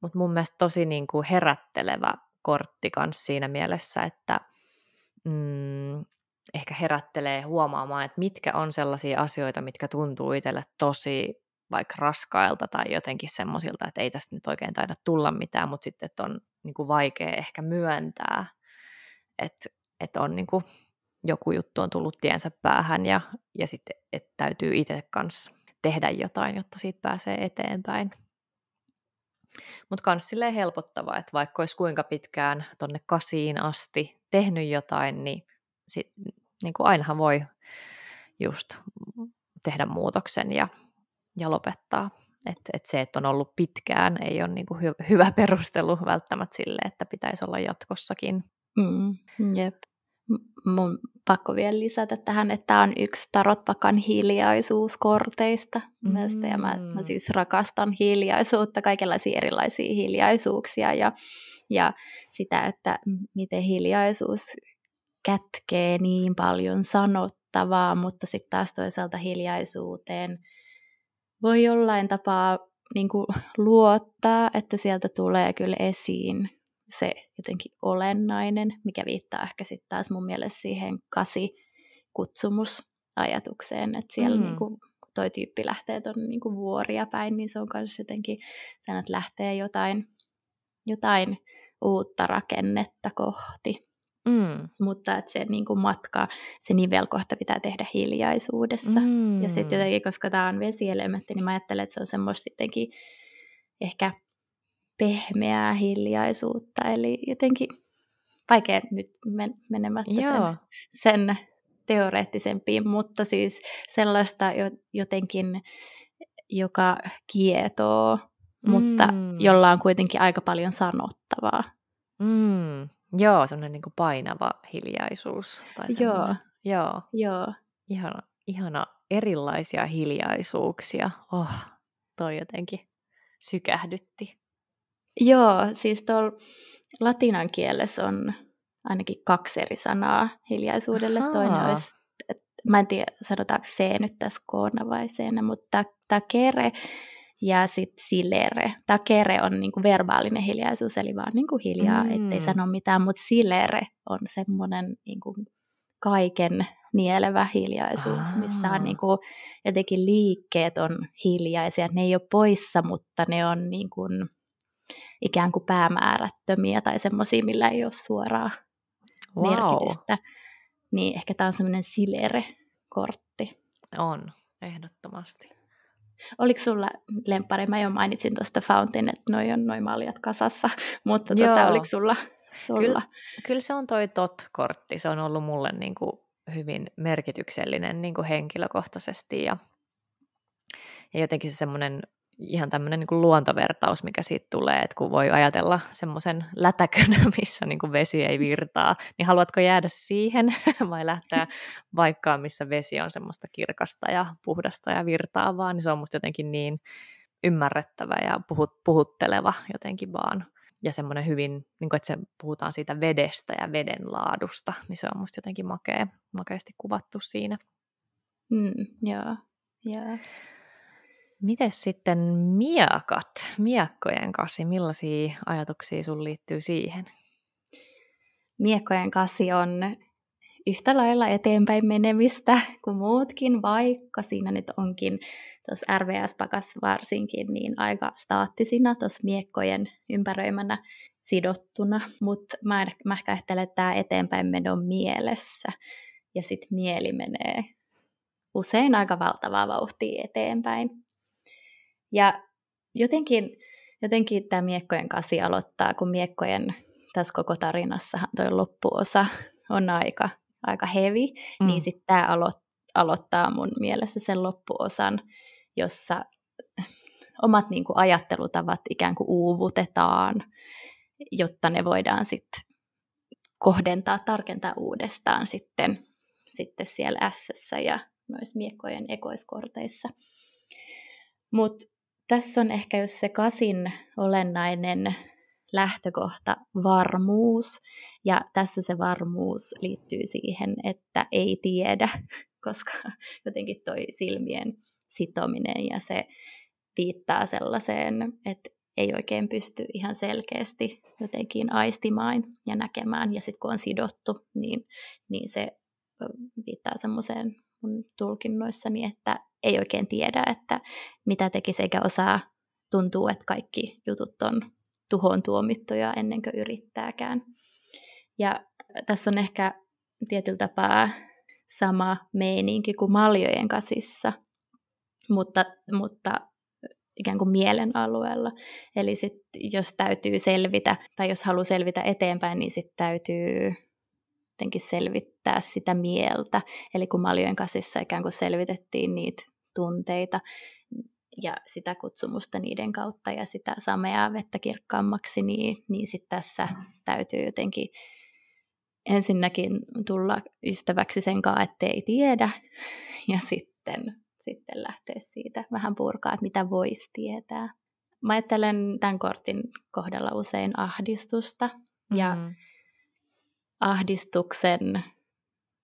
Mutta mun mielestä tosi niin kuin herättelevä kortti kanssa siinä mielessä, että mm, ehkä herättelee huomaamaan, että mitkä on sellaisia asioita, mitkä tuntuu itselle tosi vaikka raskailta tai jotenkin semmoisilta, että ei tästä nyt oikein taida tulla mitään, mutta sitten että on niin kuin vaikea ehkä myöntää, että, että on niin kuin joku juttu on tullut tiensä päähän ja, ja sitten että täytyy itse kanssa tehdä jotain, jotta siitä pääsee eteenpäin. Mutta myös silleen helpottavaa, että vaikka olisi kuinka pitkään tonne kasiin asti tehnyt jotain, niin, sit, niin kuin ainahan voi just tehdä muutoksen ja, ja lopettaa. Että et se, että on ollut pitkään, ei ole niin kuin hy- hyvä perustelu välttämättä sille, että pitäisi olla jatkossakin. Mm, jep. Mun pakko vielä lisätä tähän, että tämä on yksi Tarotpakan hiljaisuuskorteista. Mm. Ja mä, mä siis rakastan hiljaisuutta, kaikenlaisia erilaisia hiljaisuuksia ja, ja sitä, että miten hiljaisuus kätkee niin paljon sanottavaa, mutta sitten taas toisaalta hiljaisuuteen voi jollain tapaa niin kuin luottaa, että sieltä tulee kyllä esiin se jotenkin olennainen, mikä viittaa ehkä sitten taas mun mielestä siihen kasi kutsumusajatukseen, että siellä mm. niin kuin, toi tyyppi lähtee tuonne niin vuoria päin, niin se on myös jotenkin, sen, että lähtee jotain, jotain uutta rakennetta kohti. Mm. Mutta että se niin kuin matka, se nivelkohta pitää tehdä hiljaisuudessa. Mm. Ja sitten jotenkin, koska tämä on vesielementti, niin mä ajattelen, että se on semmoista jotenkin ehkä pehmeää hiljaisuutta. Eli jotenkin vaikea nyt men- menemättä sen, sen teoreettisempiin, mutta siis sellaista jotenkin, joka kietoo, mm. mutta jolla on kuitenkin aika paljon sanottavaa. Mm. Joo, semmoinen niin painava hiljaisuus. Tai Joo. Joo. Joo. Ihana, ihana erilaisia hiljaisuuksia. Oh, toi jotenkin sykähdytti. Joo, siis tuolla latinan kielessä on ainakin kaksi eri sanaa hiljaisuudelle. Ahaa. Toinen olisi, mä en tiedä sanotaanko se nyt tässä koona vai seenä, mutta takere ja sitten silere. Takere on niinku verbaalinen hiljaisuus, eli vaan niinku hiljaa, mm. ettei sano mitään, mutta silere on semmoinen niinku kaiken nielevä hiljaisuus, Aa. missä on niinku, jotenkin liikkeet on hiljaisia. Ne ei ole poissa, mutta ne on niinku, ikään kuin päämäärättömiä tai semmoisia, millä ei ole suoraa wow. merkitystä. Niin ehkä tämä on semmoinen silere-kortti. On, ehdottomasti. Oliko sulla lempari? Mä jo mainitsin tuosta Fountain, että noi on noin maljat kasassa, mutta tota, oliko sulla? sulla? Kyllä, kyllä se on toi TOT-kortti. Se on ollut mulle niin kuin hyvin merkityksellinen niin kuin henkilökohtaisesti ja, ja jotenkin se semmoinen ihan tämmöinen niin luontovertaus, mikä siitä tulee, että kun voi ajatella semmoisen lätäkön, missä niin kuin vesi ei virtaa, niin haluatko jäädä siihen vai lähteä vaikkaan, missä vesi on semmoista kirkasta ja puhdasta ja virtaavaa, niin se on musta jotenkin niin ymmärrettävä ja puhut, puhutteleva jotenkin vaan. Ja semmoinen hyvin, niin kuin, että se puhutaan siitä vedestä ja veden laadusta, niin se on musta jotenkin makea, makeasti kuvattu siinä. Mm, joo, joo. Miten sitten miakat, miekkojen kasi, millaisia ajatuksia sun liittyy siihen? Miekkojen kasi on yhtä lailla eteenpäin menemistä kuin muutkin, vaikka siinä nyt onkin tuossa RVS-pakas varsinkin niin aika staattisina tuossa miekkojen ympäröimänä sidottuna, mutta mä, mä ehkä ajattelen, että tämä eteenpäin menon mielessä ja sitten mieli menee usein aika valtavaa vauhtia eteenpäin. Ja jotenkin, jotenkin tämä miekkojen kasi aloittaa, kun miekkojen tässä koko tarinassahan tuo loppuosa on aika, aika heavy, mm. niin sitten tämä alo- aloittaa mun mielessä sen loppuosan, jossa omat niin kuin, ajattelutavat ikään kuin uuvutetaan, jotta ne voidaan sitten kohdentaa, tarkentaa uudestaan sitten, sitten siellä s ja myös miekkojen ekoiskorteissa. Mutta tässä on ehkä just se kasin olennainen lähtökohta varmuus, ja tässä se varmuus liittyy siihen, että ei tiedä, koska jotenkin toi silmien sitominen ja se viittaa sellaiseen, että ei oikein pysty ihan selkeästi jotenkin aistimaan ja näkemään, ja sitten kun on sidottu, niin, niin se viittaa semmoiseen tulkinnoissani, että ei oikein tiedä, että mitä tekisi eikä osaa. Tuntuu, että kaikki jutut on tuhoon tuomittuja ennen kuin yrittääkään. Ja tässä on ehkä tietyllä tapaa sama meininki kuin maljojen kasissa, mutta, mutta ikään kuin mielen alueella. Eli sit, jos täytyy selvitä, tai jos haluaa selvitä eteenpäin, niin sitten täytyy jotenkin selvittää sitä mieltä. Eli kun maljojen kasissa ikään kuin selvitettiin niitä tunteita ja sitä kutsumusta niiden kautta ja sitä sameaa vettä kirkkaammaksi, niin, niin sitten tässä täytyy jotenkin ensinnäkin tulla ystäväksi sen kanssa, ettei tiedä, ja sitten, sitten lähteä siitä vähän purkaa, että mitä voisi tietää. Mä ajattelen tämän kortin kohdalla usein ahdistusta, ja mm ahdistuksen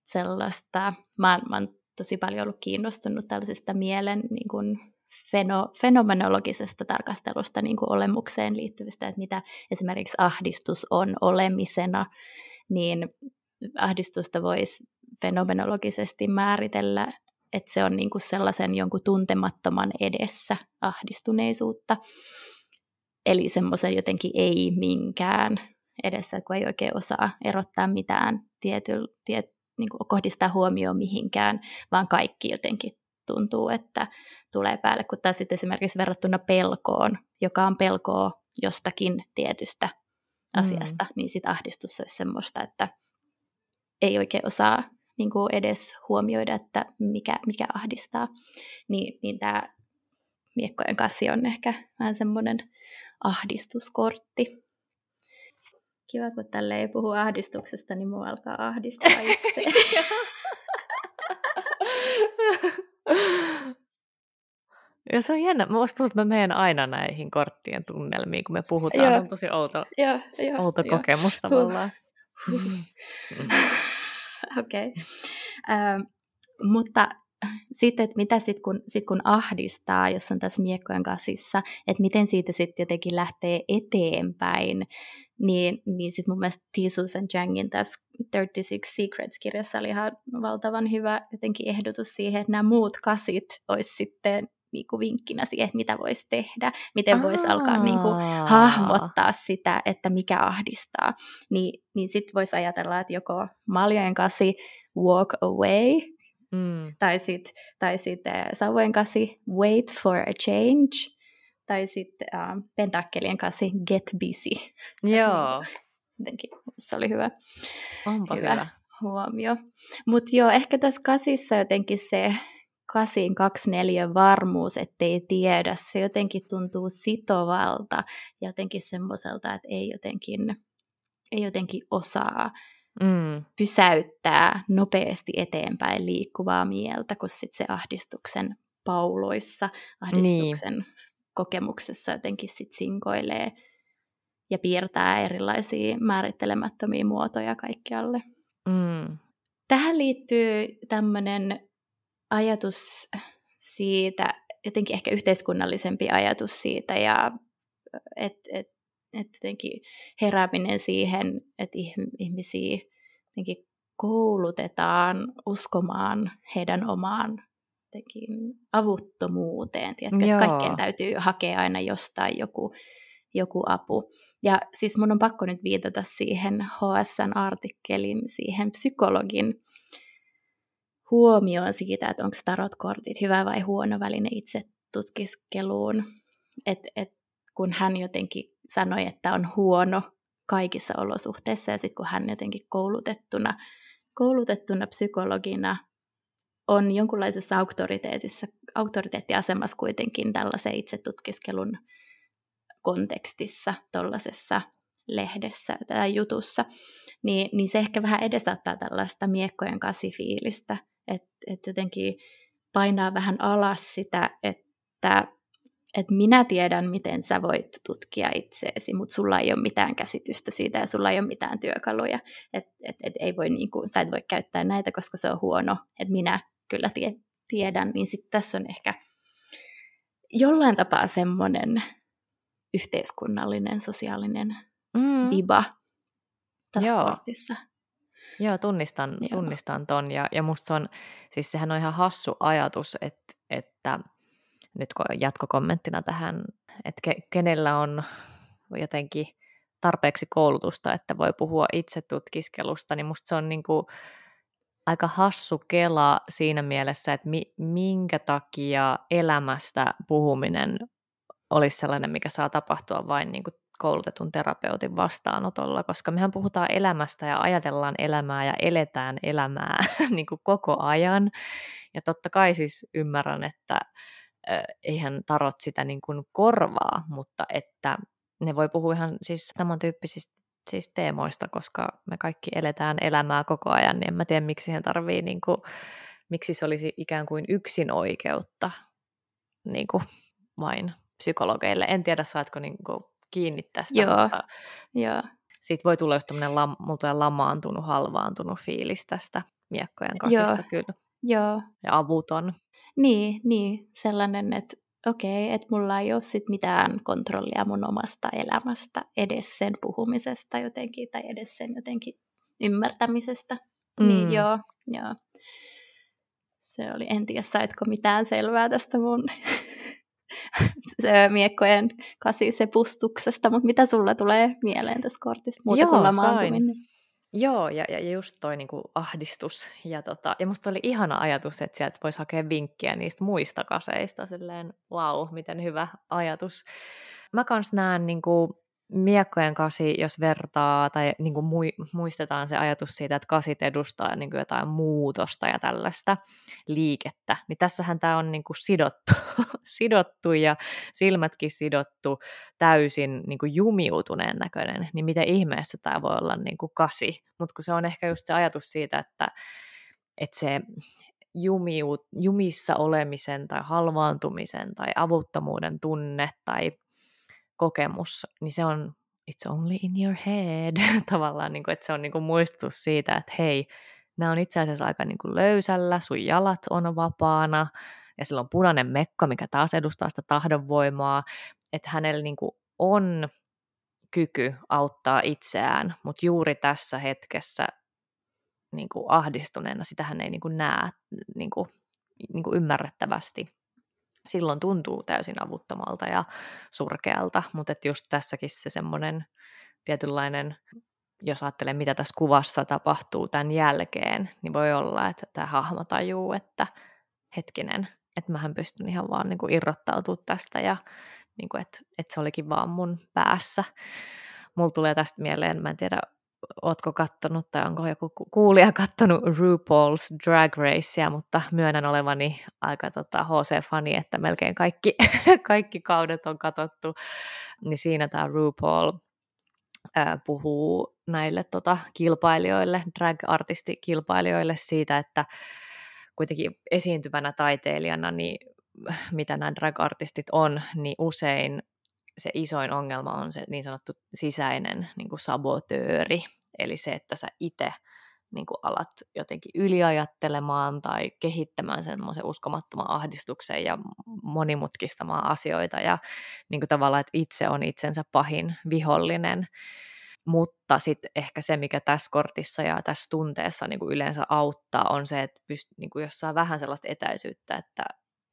sellaista, mä, mä oon tosi paljon ollut kiinnostunut tällaisesta mielen niin kuin feno, fenomenologisesta tarkastelusta niin kuin olemukseen liittyvistä, että mitä esimerkiksi ahdistus on olemisena, niin ahdistusta voisi fenomenologisesti määritellä, että se on niin kuin sellaisen jonkun tuntemattoman edessä ahdistuneisuutta. Eli semmoisen jotenkin ei minkään edessä, kun ei oikein osaa erottaa mitään tietyllä, tiet, niin kuin kohdistaa huomioon mihinkään, vaan kaikki jotenkin tuntuu, että tulee päälle, kun taas sitten esimerkiksi verrattuna pelkoon, joka on pelkoa jostakin tietystä asiasta, mm. niin sitten ahdistus olisi semmoista, että ei oikein osaa niin kuin edes huomioida, että mikä, mikä ahdistaa. Niin, niin tämä miekkojen kassi on ehkä vähän semmoinen ahdistuskortti kiva, kun tälle ei puhu ahdistuksesta, niin mua alkaa ahdistaa itse. Ja se on jännä. Musta tuntuu, että mä menen aina näihin korttien tunnelmiin, kun me puhutaan. Joo. On tosi outo, joo, joo, outo joo. kokemus tavallaan. Okei. Okay. Uh, mutta sitten, että mitä sitten kun, sit kun ahdistaa, jos on tässä miekkojen kasissa, että miten siitä sitten jotenkin lähtee eteenpäin, niin, niin sitten mun mielestä Tisus and Jangin tässä 36 Secrets-kirjassa oli ihan valtavan hyvä jotenkin ehdotus siihen, että nämä muut kasit olisi sitten niin kuin vinkkinä siihen, että mitä voisi tehdä, miten voisi alkaa niin kuin, hahmottaa sitä, että mikä ahdistaa. Ni, niin sitten voisi ajatella, että joko maljojen kasi walk away, mm. tai sitten tai sit, äh, sauvojen kasi wait for a change, tai sitten äh, pentakkelien kanssa Get Busy. Joo. Jotenkin se oli hyvä. Onpa hyvä. hyvä. huomio. Mutta joo, ehkä tässä kasissa jotenkin se kasin 24 varmuus, ettei tiedä, se jotenkin tuntuu sitovalta, jotenkin semmoiselta, että ei jotenkin, ei jotenkin osaa mm. pysäyttää nopeasti eteenpäin liikkuvaa mieltä, kun sit se ahdistuksen pauloissa, ahdistuksen niin kokemuksessa jotenkin sit sinkoilee ja piirtää erilaisia määrittelemättömiä muotoja kaikkialle. Mm. Tähän liittyy tämmöinen ajatus siitä, jotenkin ehkä yhteiskunnallisempi ajatus siitä, ja että et, et jotenkin herääminen siihen, että ihmisiä jotenkin koulutetaan uskomaan heidän omaan jotenkin avuttomuuteen. Tiedätkö, että kaikkeen täytyy hakea aina jostain joku, joku apu. Ja siis mun on pakko nyt viitata siihen HSN-artikkelin, siihen psykologin huomioon siitä, että onko tarotkortit hyvä vai huono väline itse tutkiskeluun. Et, et, kun hän jotenkin sanoi, että on huono kaikissa olosuhteissa, ja sitten kun hän jotenkin koulutettuna, koulutettuna psykologina on jonkunlaisessa auktoriteetissa, auktoriteettiasemassa kuitenkin tällaisen itsetutkiskelun kontekstissa, tuollaisessa lehdessä tai jutussa, niin, niin se ehkä vähän edesauttaa tällaista miekkojen kasifiilistä, että et jotenkin painaa vähän alas sitä, että et minä tiedän, miten sä voit tutkia itseesi, mutta sulla ei ole mitään käsitystä siitä ja sulla ei ole mitään työkaluja. Että et, et ei voi, niinku, sä et voi käyttää näitä, koska se on huono, että minä kyllä tie, tiedän. Niin sitten tässä on ehkä jollain tapaa semmoinen yhteiskunnallinen, sosiaalinen mm. viba tässä Joo. kortissa. Joo, tunnistan, Joo. tunnistan ton. Ja, ja musta se on, siis sehän on ihan hassu ajatus, että, että nyt jatkokommenttina tähän, että ke, kenellä on jotenkin tarpeeksi koulutusta, että voi puhua itse tutkiskelusta, niin musta se on niin kuin aika hassu kela siinä mielessä, että mi, minkä takia elämästä puhuminen olisi sellainen, mikä saa tapahtua vain niin kuin koulutetun terapeutin vastaanotolla, koska mehän puhutaan elämästä ja ajatellaan elämää ja eletään elämää niin kuin koko ajan. Ja totta kai siis ymmärrän, että eihän tarot sitä niin kuin korvaa, mutta että ne voi puhua ihan siis samantyyppisistä siis teemoista, koska me kaikki eletään elämää koko ajan, niin en mä tiedä, miksi siihen tarvii, niin kuin, miksi se olisi ikään kuin yksin oikeutta niin kuin vain psykologeille. En tiedä, saatko niin kuin kiinni tästä, Joo. mutta Joo. siitä voi tulla just tämmöinen lam, lamaantunut, halvaantunut fiilis tästä miekkojen kasista Joo. kyllä. Joo. Ja avuton. Niin, niin, sellainen, että okei, okay, että mulla ei ole sit mitään kontrollia mun omasta elämästä, edes sen puhumisesta jotenkin, tai edes sen jotenkin ymmärtämisestä. Niin mm. Niin joo, joo. Se oli, en tiedä, saitko mitään selvää tästä mun se miekkojen kasisepustuksesta, mutta mitä sulla tulee mieleen tässä kortissa muuta Joo, kuin lamaantuminen? Joo, ja, ja just toi niinku ahdistus. Ja, tota, ja musta oli ihana ajatus, että sieltä voisi hakea vinkkiä niistä muista kaseista. Silleen, wow, miten hyvä ajatus. Mä kans näen niinku, miekkojen kasi, jos vertaa tai niin kuin muistetaan se ajatus siitä, että kasit edustaa niin kuin jotain muutosta ja tällaista liikettä, niin tässähän tämä on niin kuin sidottu, sidottu ja silmätkin sidottu täysin niin kuin jumiutuneen näköinen, niin miten ihmeessä tämä voi olla niin kuin kasi, mutta kun se on ehkä just se ajatus siitä, että, että se jumiut, jumissa olemisen tai halvaantumisen tai avuttomuuden tunne tai kokemus, niin se on it's only in your head tavallaan, niin kuin, että se on niin kuin muistutus siitä, että hei, nämä on itse asiassa aika niin kuin löysällä, sun jalat on vapaana, ja sillä on punainen mekko, mikä taas edustaa sitä tahdonvoimaa, että hänellä niin kuin on kyky auttaa itseään, mutta juuri tässä hetkessä niin kuin ahdistuneena sitähän ei niin kuin näe niin kuin, niin kuin ymmärrettävästi silloin tuntuu täysin avuttomalta ja surkealta, mutta että just tässäkin se semmoinen tietynlainen, jos ajattelee mitä tässä kuvassa tapahtuu tämän jälkeen, niin voi olla, että tämä hahmo tajuu, että hetkinen, että mähän pystyn ihan vaan niin kuin irrottautumaan tästä ja niin kuin, että, että se olikin vaan mun päässä. Mulla tulee tästä mieleen, mä en tiedä, ootko kattonut tai onko joku kuulija kattonut RuPaul's Drag Racea, mutta myönnän olevani aika tota, HC-fani, että melkein kaikki, kaikki kaudet on katottu, niin siinä tämä RuPaul ää, puhuu näille tota, kilpailijoille, drag-artistikilpailijoille siitä, että kuitenkin esiintyvänä taiteilijana, niin mitä nämä drag-artistit on, niin usein se isoin ongelma on se niin sanottu sisäinen niin kuin sabotööri, eli se, että sä itse niin alat jotenkin yliajattelemaan tai kehittämään semmoisen uskomattoman ahdistuksen ja monimutkistamaan asioita ja niin tavallaan, että itse on itsensä pahin vihollinen. Mutta sitten ehkä se, mikä tässä kortissa ja tässä tunteessa niin yleensä auttaa, on se, että pyst, niin jos saa vähän sellaista etäisyyttä, että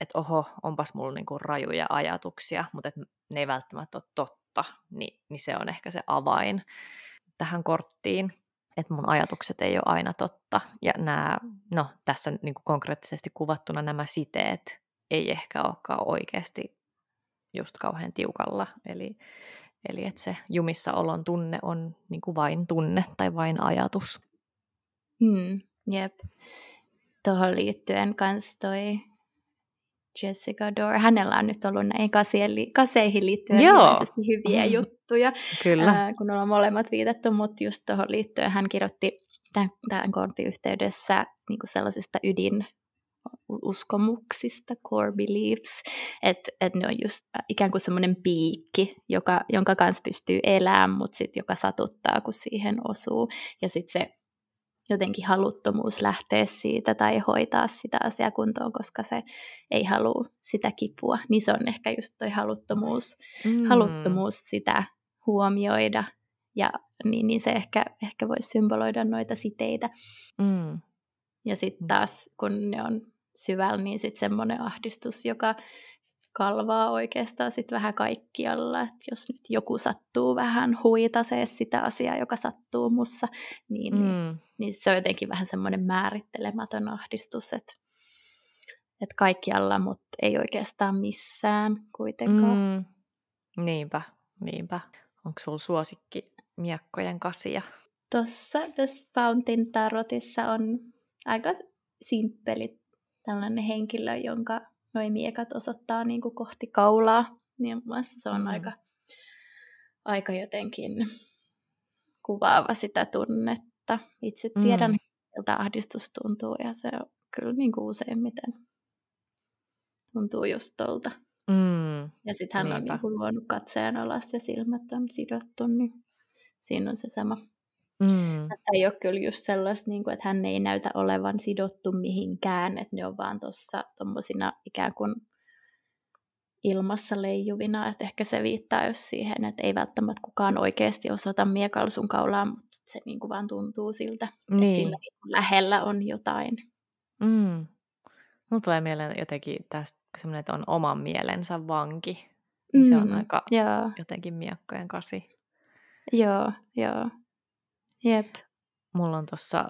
että oho, onpas mulla niinku rajuja ajatuksia, mutta et ne ei välttämättä ole totta, niin, niin se on ehkä se avain tähän korttiin. että mun ajatukset ei ole aina totta. Ja nämä, no tässä niin kuin konkreettisesti kuvattuna nämä siteet ei ehkä olekaan oikeasti just kauhean tiukalla. Eli, eli että se jumissa olon tunne on niin kuin vain tunne tai vain ajatus. Hmm, jep. Tuohon liittyen kans toi Jessica Dore, hänellä on nyt ollut näihin kaseihin liittyen Joo. hyviä juttuja, Kyllä. Ää, kun ollaan molemmat viitattu, mutta just tuohon liittyen hän kirjoitti tämän, tämän kortin yhteydessä niin kuin sellaisista ydin uskomuksista, core beliefs, että et ne on just ikään kuin semmoinen piikki, joka, jonka kanssa pystyy elämään, mutta sitten joka satuttaa, kun siihen osuu. Ja sitten se jotenkin haluttomuus lähteä siitä tai hoitaa sitä asiaa kuntoon, koska se ei halua sitä kipua. Niin se on ehkä just toi haluttomuus, mm. haluttomuus sitä huomioida. Ja niin, niin se ehkä, ehkä voisi symboloida noita siteitä. Mm. Ja sitten taas, kun ne on syvällä, niin sitten semmoinen ahdistus, joka kalvaa oikeastaan sitten vähän kaikkialla. Et jos nyt joku sattuu vähän huitasee sitä asiaa, joka sattuu mussa, niin, mm. niin, niin se on jotenkin vähän semmoinen määrittelemätön ahdistus, että et kaikkialla, mutta ei oikeastaan missään kuitenkaan. Mm. Niinpä, niinpä. Onko sulla suosikki miekkojen kasia? Tuossa tässä Fountain Tarotissa on aika simppeli tällainen henkilö, jonka noin miekat osoittaa niin kuin kohti kaulaa, niin mielestäni se on mm. aika, aika jotenkin kuvaava sitä tunnetta. Itse tiedän, mm. miltä ahdistus tuntuu ja se on kyllä niin kuin useimmiten tuntuu just tolta. Mm. Ja sitten hän Niinpä. on niin kuin luonut katseen alas ja silmät on sidottu, niin siinä on se sama Mm. Tässä ei ole kyllä just sellaista, niin kuin, että hän ei näytä olevan sidottu mihinkään, että ne on vaan tuossa tuommoisina ikään kuin ilmassa leijuvina, että ehkä se viittaa just siihen, että ei välttämättä kukaan oikeasti osoita miekalsun kaulaa, mutta se niin kuin vaan tuntuu siltä, niin. että siinä lähellä on jotain. Mm. Mulla tulee mieleen jotenkin tästä semmoinen, että on oman mielensä vanki. Mm. Se on mm, aika joo. jotenkin miekkojen kasi. Joo, joo. Jep. Mulla on tuossa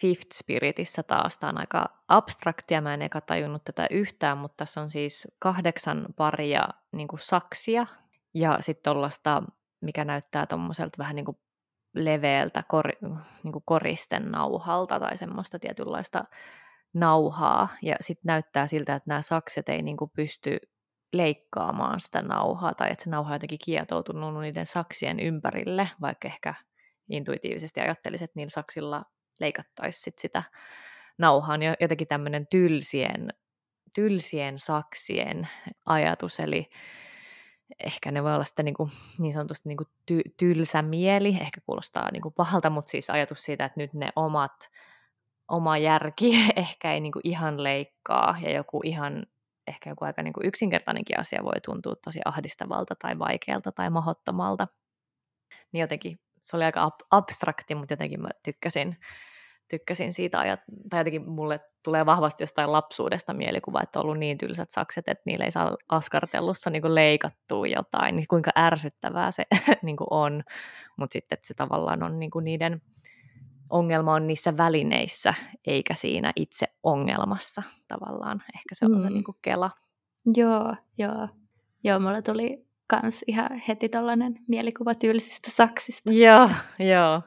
Fifth Spiritissä taas, tämä on aika abstraktia, mä en eka tajunnut tätä yhtään, mutta tässä on siis kahdeksan paria niin saksia ja sitten tuollaista, mikä näyttää tuommoiselta vähän niin kuin leveältä kor, niin koristen nauhalta tai semmoista tietynlaista nauhaa. Ja sitten näyttää siltä, että nämä sakset ei niin pysty leikkaamaan sitä nauhaa tai että se nauha on jotenkin kietoutunut niiden saksien ympärille, vaikka ehkä intuitiivisesti ajattelisin, että niillä saksilla leikattaisi sit sitä nauhaa, niin jotenkin tämmöinen tylsien, tylsien saksien ajatus, eli ehkä ne voi olla sitten niin, kuin, niin sanotusti niin kuin ty, tylsä mieli, ehkä kuulostaa niin kuin pahalta, mutta siis ajatus siitä, että nyt ne omat, oma järki ehkä ei niin kuin ihan leikkaa, ja joku ihan, ehkä joku aika niin kuin yksinkertainenkin asia voi tuntua tosi ahdistavalta tai vaikealta tai mahottomalta. Niin jotenkin se oli aika ab- abstrakti, mutta jotenkin mä tykkäsin, tykkäsin siitä, ajat, tai jotenkin mulle tulee vahvasti jostain lapsuudesta mielikuva, että on ollut niin tylsät sakset, että niillä ei saa askartellussa niin leikattua jotain, niin kuinka ärsyttävää se niin on, mutta sitten että se tavallaan on niin niiden ongelma on niissä välineissä, eikä siinä itse ongelmassa tavallaan. Ehkä se on mm. se niin kuin kela. Joo, joo. Joo, mulla tuli kans ihan heti tällainen mielikuva tylsistä saksista. Joo, joo.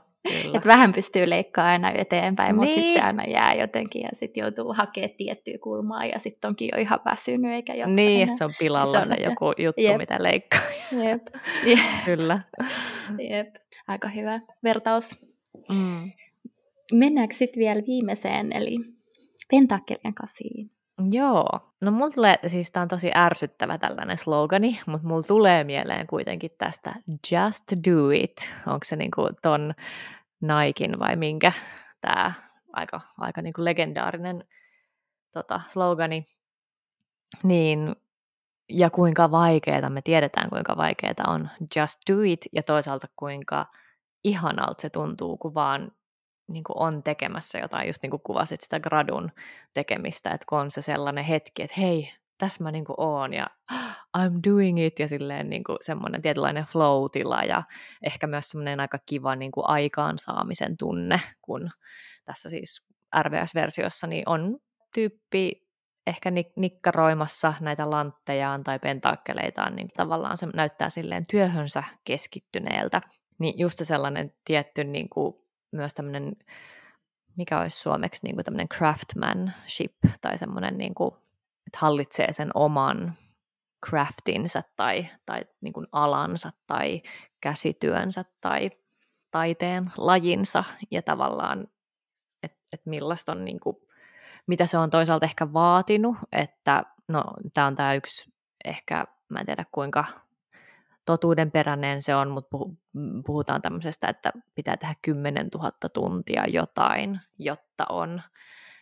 Et vähän pystyy leikkaamaan aina eteenpäin, niin. mutta sitten se aina jää jotenkin ja sitten joutuu hakemaan tiettyä kulmaa ja sitten onkin jo ihan väsynyt eikä jaksa Niin, ja se on pilalla se, on, se joku juttu, Jep. mitä leikkaa. Jep. Kyllä. Jep. Aika hyvä vertaus. Mm. Mennäänkö sitten vielä viimeiseen, eli pentakkelien kasiin? Joo, no mulla tulee, siis tää on tosi ärsyttävä tällainen slogani, mutta mulla tulee mieleen kuitenkin tästä just do it. Onko se niinku ton Naikin vai minkä tämä aika, aika niinku legendaarinen tota, slogani. Niin, ja kuinka vaikeaa, me tiedetään kuinka vaikeaa on just do it, ja toisaalta kuinka ihanalta se tuntuu, kun vaan niin kuin on tekemässä jotain, just niin kuin kuvasit sitä gradun tekemistä, että kun on se sellainen hetki, että hei, tässä mä niin kuin oon ja I'm doing it ja silleen niin kuin semmoinen tietynlainen flow-tila ja ehkä myös semmoinen aika kiva niin kuin aikaansaamisen tunne, kun tässä siis RVS-versiossa niin on tyyppi ehkä nikkaroimassa näitä lanttejaan tai pentakkeleitaan, niin tavallaan se näyttää silleen työhönsä keskittyneeltä. Niin just sellainen tietty niin kuin, myös tämmöinen, mikä olisi suomeksi niin kuin tämmöinen craftsmanship tai semmoinen, niin kuin, että hallitsee sen oman craftinsa tai, tai niin kuin alansa tai käsityönsä tai taiteen lajinsa ja tavallaan, että et millaista on niin kuin mitä se on toisaalta ehkä vaatinut, että no tämä on tämä yksi ehkä, mä en tiedä kuinka totuudenperäinen se on, mutta puhutaan tämmöisestä, että pitää tehdä 10 000 tuntia jotain, jotta on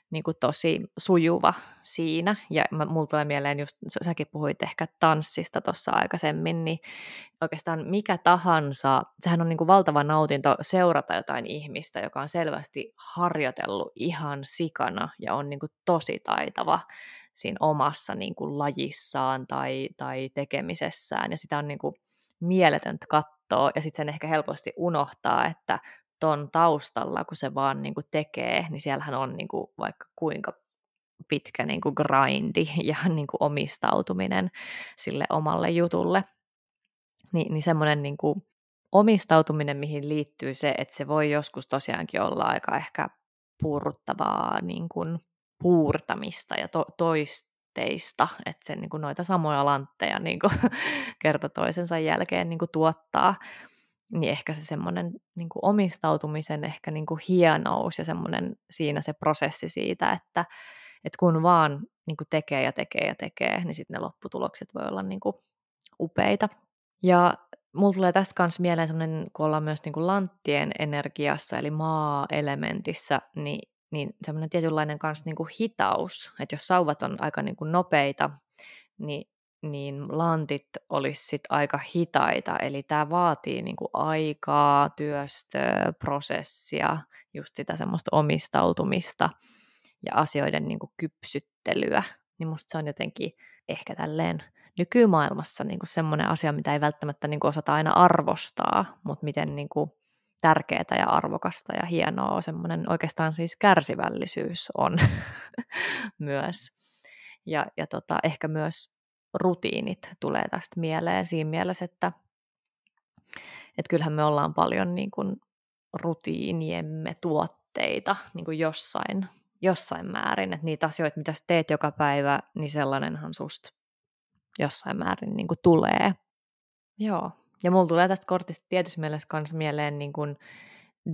niin kuin tosi sujuva siinä. Ja mulla tulee mieleen just, säkin puhuit ehkä tanssista tuossa aikaisemmin, niin oikeastaan mikä tahansa, sehän on niin kuin valtava nautinto seurata jotain ihmistä, joka on selvästi harjoitellut ihan sikana ja on niin kuin tosi taitava siinä omassa niin kuin lajissaan tai, tai tekemisessään. Ja sitä on niin kuin mieletöntä katsoa, ja sitten sen ehkä helposti unohtaa, että ton taustalla, kun se vaan niin kuin tekee, niin siellähän on niin kuin vaikka kuinka pitkä niin kuin grindi ja niin kuin omistautuminen sille omalle jutulle. Ni, niin semmoinen niin omistautuminen, mihin liittyy se, että se voi joskus tosiaankin olla aika ehkä puuruttavaa niin kuin puurtamista ja to, toisteista, että se niin kuin noita samoja lantteja niin kuin kerta toisensa jälkeen niin kuin tuottaa niin ehkä se semmoinen niin omistautumisen ehkä niin kuin hienous ja semmoinen siinä se prosessi siitä, että, että kun vaan niin kuin tekee ja tekee ja tekee, niin sitten ne lopputulokset voi olla niin kuin upeita. Ja mulla tulee tästä kanssa mieleen semmoinen, kun ollaan myös niin kuin lanttien energiassa, eli maa-elementissä, niin, niin semmoinen tietynlainen kanssa niin kuin hitaus, että jos sauvat on aika niin kuin nopeita, niin niin lantit olisi sit aika hitaita. Eli tämä vaatii niinku aikaa, työstöä, prosessia, just sitä semmoista omistautumista ja asioiden niinku kypsyttelyä. Niin musta se on jotenkin ehkä tälleen nykymaailmassa niinku semmoinen asia, mitä ei välttämättä niinku osata aina arvostaa, mutta miten niinku tärkeää ja arvokasta ja hienoa semmoinen oikeastaan siis kärsivällisyys on myös. Ja, ja tota, ehkä myös rutiinit tulee tästä mieleen siinä mielessä, että, että kyllähän me ollaan paljon niin kuin rutiiniemme tuotteita niin kuin jossain, jossain määrin, että niitä asioita, mitä teet joka päivä, niin sellainenhan susta jossain määrin niin kuin tulee. Joo, ja mulla tulee tästä kortista tietysti mielessä myös mieleen niin kuin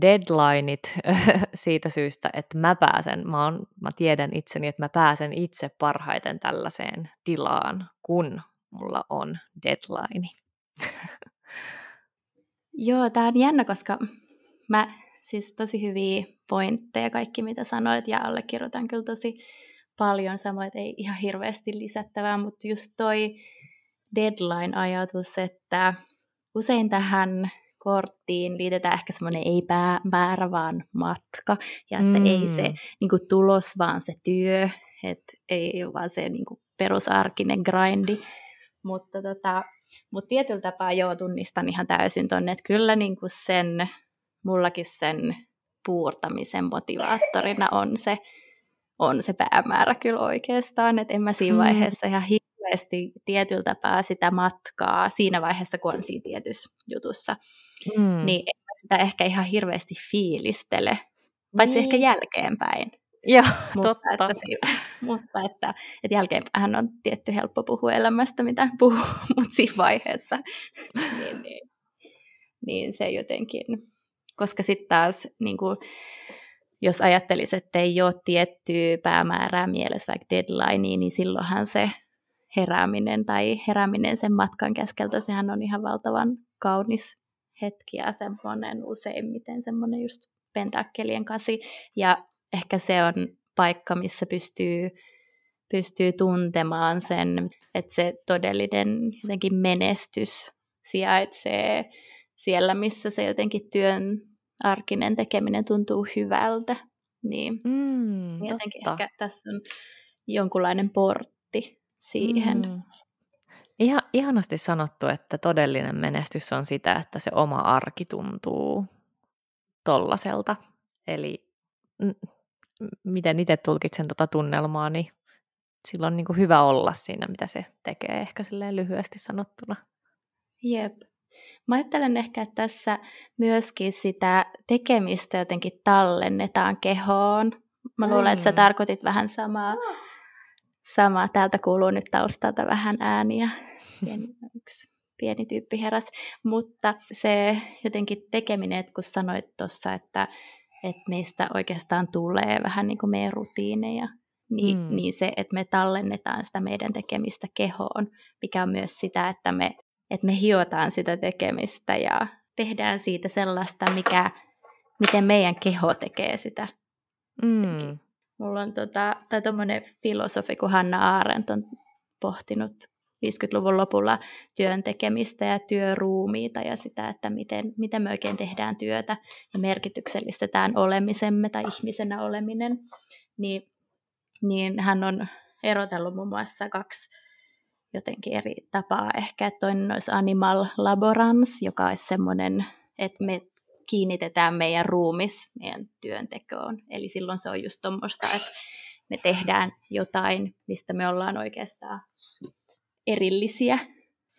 deadlineit siitä syystä, että mä pääsen, mä, on, mä tiedän itseni, että mä pääsen itse parhaiten tällaiseen tilaan, kun mulla on deadline. Joo, tämä on jännä, koska mä siis tosi hyviä pointteja kaikki, mitä sanoit, ja allekirjoitan kyllä tosi paljon, samoin, ei ihan hirveästi lisättävää, mutta just toi deadline-ajatus, että usein tähän korttiin liitetään ehkä semmoinen ei määrä, vaan matka, ja että mm. ei se niin kuin, tulos, vaan se työ, että ei vaan se niin kuin, perusarkinen grindi. Mutta, tota, mutta tietyllä tapaa joo, tunnistan ihan täysin tuonne, että kyllä niin kuin sen, mullakin sen puurtamisen motivaattorina on se, on se päämäärä kyllä oikeastaan, että en mä siinä mm. vaiheessa ihan hirveästi tietyllä tapaa sitä matkaa siinä vaiheessa, kun on siinä tietyssä jutussa mm. niin sitä ehkä ihan hirveästi fiilistele, paitsi niin. ehkä jälkeenpäin. Joo, mutta totta. Että siinä, mutta että, että jälkeenpäin on tietty helppo puhua elämästä, mitä puhuu, mutta siinä vaiheessa niin, niin, niin se jotenkin, koska sitten taas niin kuin, jos ajattelisi, että ei ole tiettyä päämäärää mielessä, vaikka deadline, niin silloinhan se herääminen tai herääminen sen matkan keskeltä, sehän on ihan valtavan kaunis hetkiä semmoinen useimmiten semmoinen just pentakkelien kasi. Ja ehkä se on paikka, missä pystyy, pystyy tuntemaan sen, että se todellinen jotenkin menestys sijaitsee siellä, missä se jotenkin työn arkinen tekeminen tuntuu hyvältä. Niin, mm, jotenkin totta. ehkä tässä on jonkunlainen portti siihen. Mm. Ihan, ihanasti sanottu, että todellinen menestys on sitä, että se oma arki tuntuu tollaselta. Eli miten itse tulkitsen tuota tunnelmaa, niin silloin on niin kuin hyvä olla siinä, mitä se tekee, ehkä silleen lyhyesti sanottuna. Jep. Mä ajattelen ehkä, että tässä myöskin sitä tekemistä jotenkin tallennetaan kehoon. Mä luulen, että sä tarkoitit vähän samaa. Samaa. Täältä kuuluu nyt taustalta vähän ääniä. Pieni, yksi pieni tyyppi heräs. Mutta se jotenkin tekeminen, että kun sanoit tuossa, että, että niistä oikeastaan tulee vähän niin kuin meidän rutiineja, niin, mm. niin se, että me tallennetaan sitä meidän tekemistä kehoon, mikä on myös sitä, että me, että me hiotaan sitä tekemistä ja tehdään siitä sellaista, mikä, miten meidän keho tekee sitä. Mm. Mulla on tota, tai filosofi kuin Hanna Arendt on pohtinut 50-luvun lopulla työn tekemistä ja työruumiita ja sitä, että miten, miten me oikein tehdään työtä ja merkityksellistetään olemisemme tai ihmisenä oleminen, niin, niin hän on erotellut muun muassa kaksi jotenkin eri tapaa. Ehkä, että toinen olisi animal laborans, joka olisi semmoinen, että me kiinnitetään meidän ruumis meidän työntekoon. Eli silloin se on just tuommoista, että me tehdään jotain, mistä me ollaan oikeastaan erillisiä.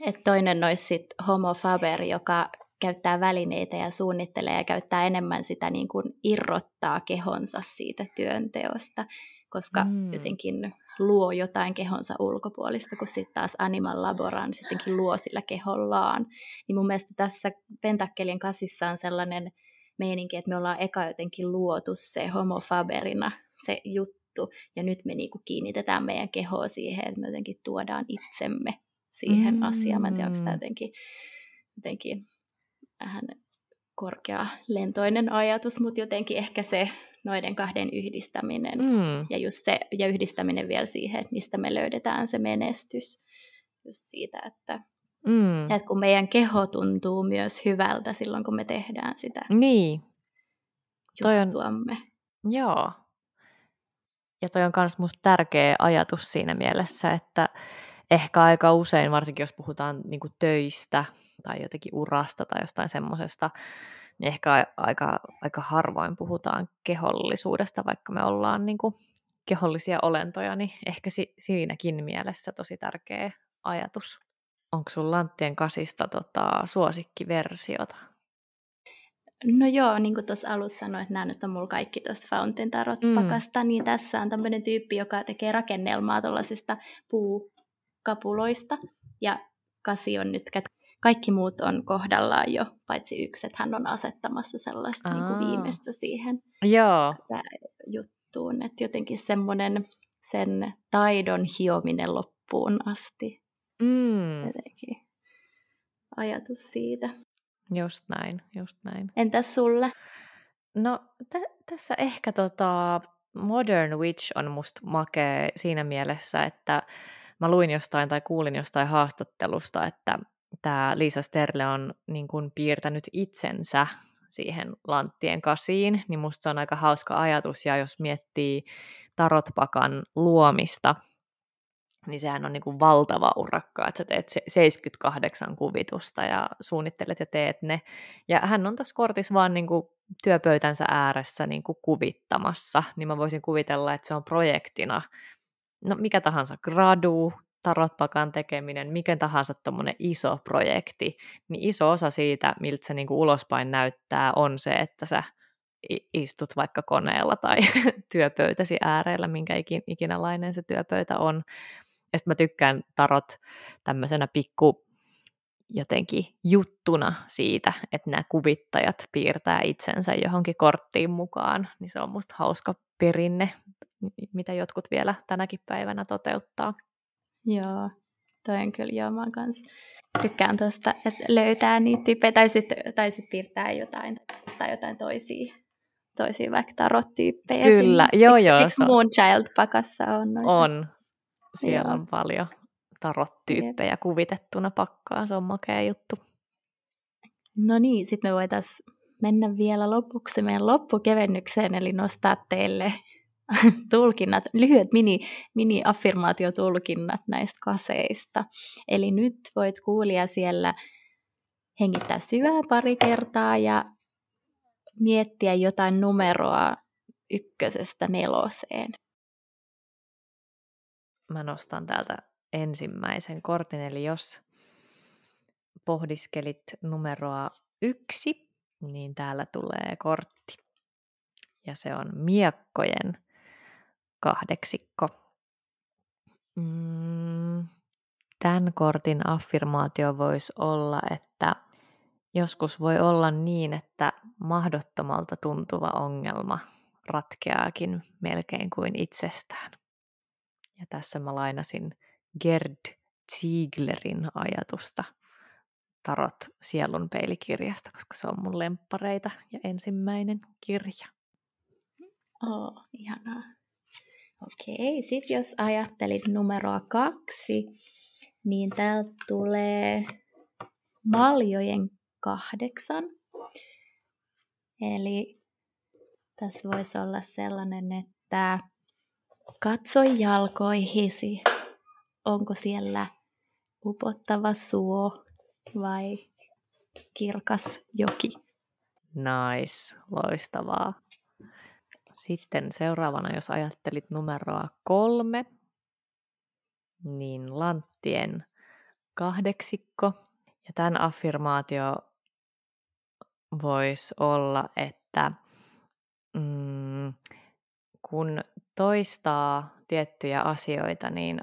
Et toinen olisi sit homo faber, joka käyttää välineitä ja suunnittelee ja käyttää enemmän sitä niin kuin irrottaa kehonsa siitä työnteosta, koska mm. jotenkin luo jotain kehonsa ulkopuolista, kun sitten taas Animal Laboran sittenkin luo sillä kehollaan. Niin mun mielestä tässä Pentakkelien kasissa on sellainen meininki, että me ollaan eka jotenkin luotu se homo faberina, se juttu, ja nyt me niinku kiinnitetään meidän kehoa siihen, että me jotenkin tuodaan itsemme siihen mm. asiaan. Mä en tiedä, onko tämä jotenkin, jotenkin vähän korkea lentoinen ajatus, mutta jotenkin ehkä se noiden kahden yhdistäminen mm. ja, just se, ja yhdistäminen vielä siihen, että mistä me löydetään se menestys. Just siitä, että, mm. että kun meidän keho tuntuu myös hyvältä silloin, kun me tehdään sitä niin. Toi on, joo. Ja toi on myös musta tärkeä ajatus siinä mielessä, että ehkä aika usein, varsinkin jos puhutaan niin töistä tai jotenkin urasta tai jostain semmoisesta, niin ehkä aika, aika harvoin puhutaan kehollisuudesta, vaikka me ollaan niin kuin kehollisia olentoja, niin ehkä si- siinäkin mielessä tosi tärkeä ajatus. Onko sun Lanttien kasista tota, suosikkiversiota? No joo, niin kuin tuossa alussa sanoin, että nämä nyt on mulla kaikki tuosta Fountain Tarot-pakasta, mm. niin tässä on tämmöinen tyyppi, joka tekee rakennelmaa tuollaisista puukapuloista, ja kasi on nyt kaikki muut on kohdallaan jo, paitsi yksi, että hän on asettamassa sellaista niin kuin viimeistä siihen Joo. juttuun. Että jotenkin semmoinen sen taidon hiominen loppuun asti. Mm. Jotenkin ajatus siitä. Just näin, just näin. Entäs sulle? No t- tässä ehkä tota Modern Witch on musta makea siinä mielessä, että mä luin jostain tai kuulin jostain haastattelusta, että tämä Liisa Sterle on niin kuin piirtänyt itsensä siihen lanttien kasiin, niin musta se on aika hauska ajatus, ja jos miettii tarotpakan luomista, niin sehän on niin kuin valtava urakka, että sä teet 78 kuvitusta ja suunnittelet ja teet ne. Ja hän on tuossa kortissa vaan niin kuin työpöytänsä ääressä niin kuin kuvittamassa, niin mä voisin kuvitella, että se on projektina no mikä tahansa gradu tarotpakan tekeminen, mikä tahansa tuommoinen iso projekti, niin iso osa siitä, miltä se niinku ulospäin näyttää, on se, että sä istut vaikka koneella tai työpöytäsi äärellä, minkä ikinälainen se työpöytä on. Ja sitten mä tykkään tarot tämmöisenä pikku jotenkin juttuna siitä, että nämä kuvittajat piirtää itsensä johonkin korttiin mukaan, niin se on musta hauska perinne, mitä jotkut vielä tänäkin päivänä toteuttaa. Joo, toi on kyllä joo, mä kans tykkään tuosta, että löytää niitä tyyppejä, tai sitten tai sit piirtää jotain, tai jotain toisia, toisia vaikka tarot-tyyppejä. Kyllä, sinne. joo Eks, joo. Eikö Moonchild-pakassa on noita? On, siellä joo. on paljon tarot-tyyppejä Jep. kuvitettuna pakkaa, se on makea juttu. No niin, sitten me voitaisiin mennä vielä lopuksi meidän loppukevennykseen, eli nostaa teille tulkinnat, lyhyet mini, mini-affirmaatiotulkinnat näistä kaseista. Eli nyt voit kuulia siellä hengittää syvää pari kertaa ja miettiä jotain numeroa ykkösestä neloseen. Mä nostan täältä ensimmäisen kortin, eli jos pohdiskelit numeroa yksi, niin täällä tulee kortti. Ja se on miekkojen kahdeksikko. Mm, tämän kortin affirmaatio voisi olla, että joskus voi olla niin, että mahdottomalta tuntuva ongelma ratkeaakin melkein kuin itsestään. Ja tässä mä lainasin Gerd Zieglerin ajatusta Tarot sielun peilikirjasta, koska se on mun lemppareita ja ensimmäinen kirja. Oh, ihanaa. Okei, sitten jos ajattelit numeroa kaksi, niin täältä tulee maljojen kahdeksan. Eli tässä voisi olla sellainen, että katso jalkoihisi, onko siellä upottava suo vai kirkas joki. Nice, loistavaa. Sitten seuraavana, jos ajattelit numeroa kolme, niin lanttien kahdeksikko. Ja tämän affirmaatio voisi olla, että mm, kun toistaa tiettyjä asioita, niin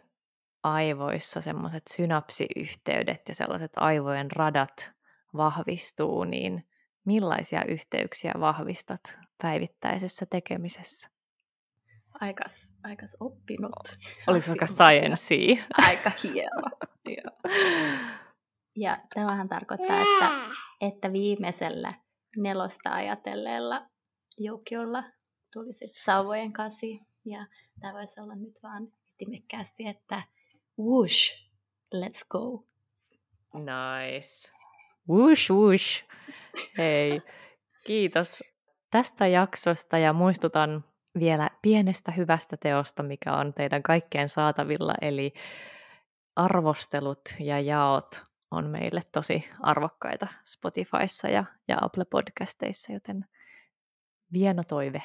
aivoissa semmoiset synapsiyhteydet ja sellaiset aivojen radat vahvistuu, niin millaisia yhteyksiä vahvistat päivittäisessä tekemisessä? Aikas, aikas oppinut. Oliko aika science Aika hieno. ja tämähän tarkoittaa, että, että viimeisellä nelosta ajatelleella joukiolla tuli sitten sauvojen kasi. Ja tämä voisi olla nyt vaan ytimekkäästi, että whoosh, let's go. Nice. Whoosh, whoosh. Hei, kiitos tästä jaksosta ja muistutan vielä pienestä hyvästä teosta, mikä on teidän kaikkien saatavilla, eli arvostelut ja jaot on meille tosi arvokkaita Spotifyssa ja, ja Apple Podcasteissa, joten vieno toive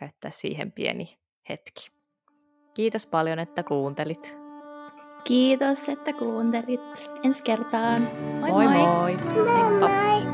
käyttää siihen pieni hetki. Kiitos paljon, että kuuntelit. Kiitos, että kuuntelit. Ensi kertaan. Moi moi! moi. moi.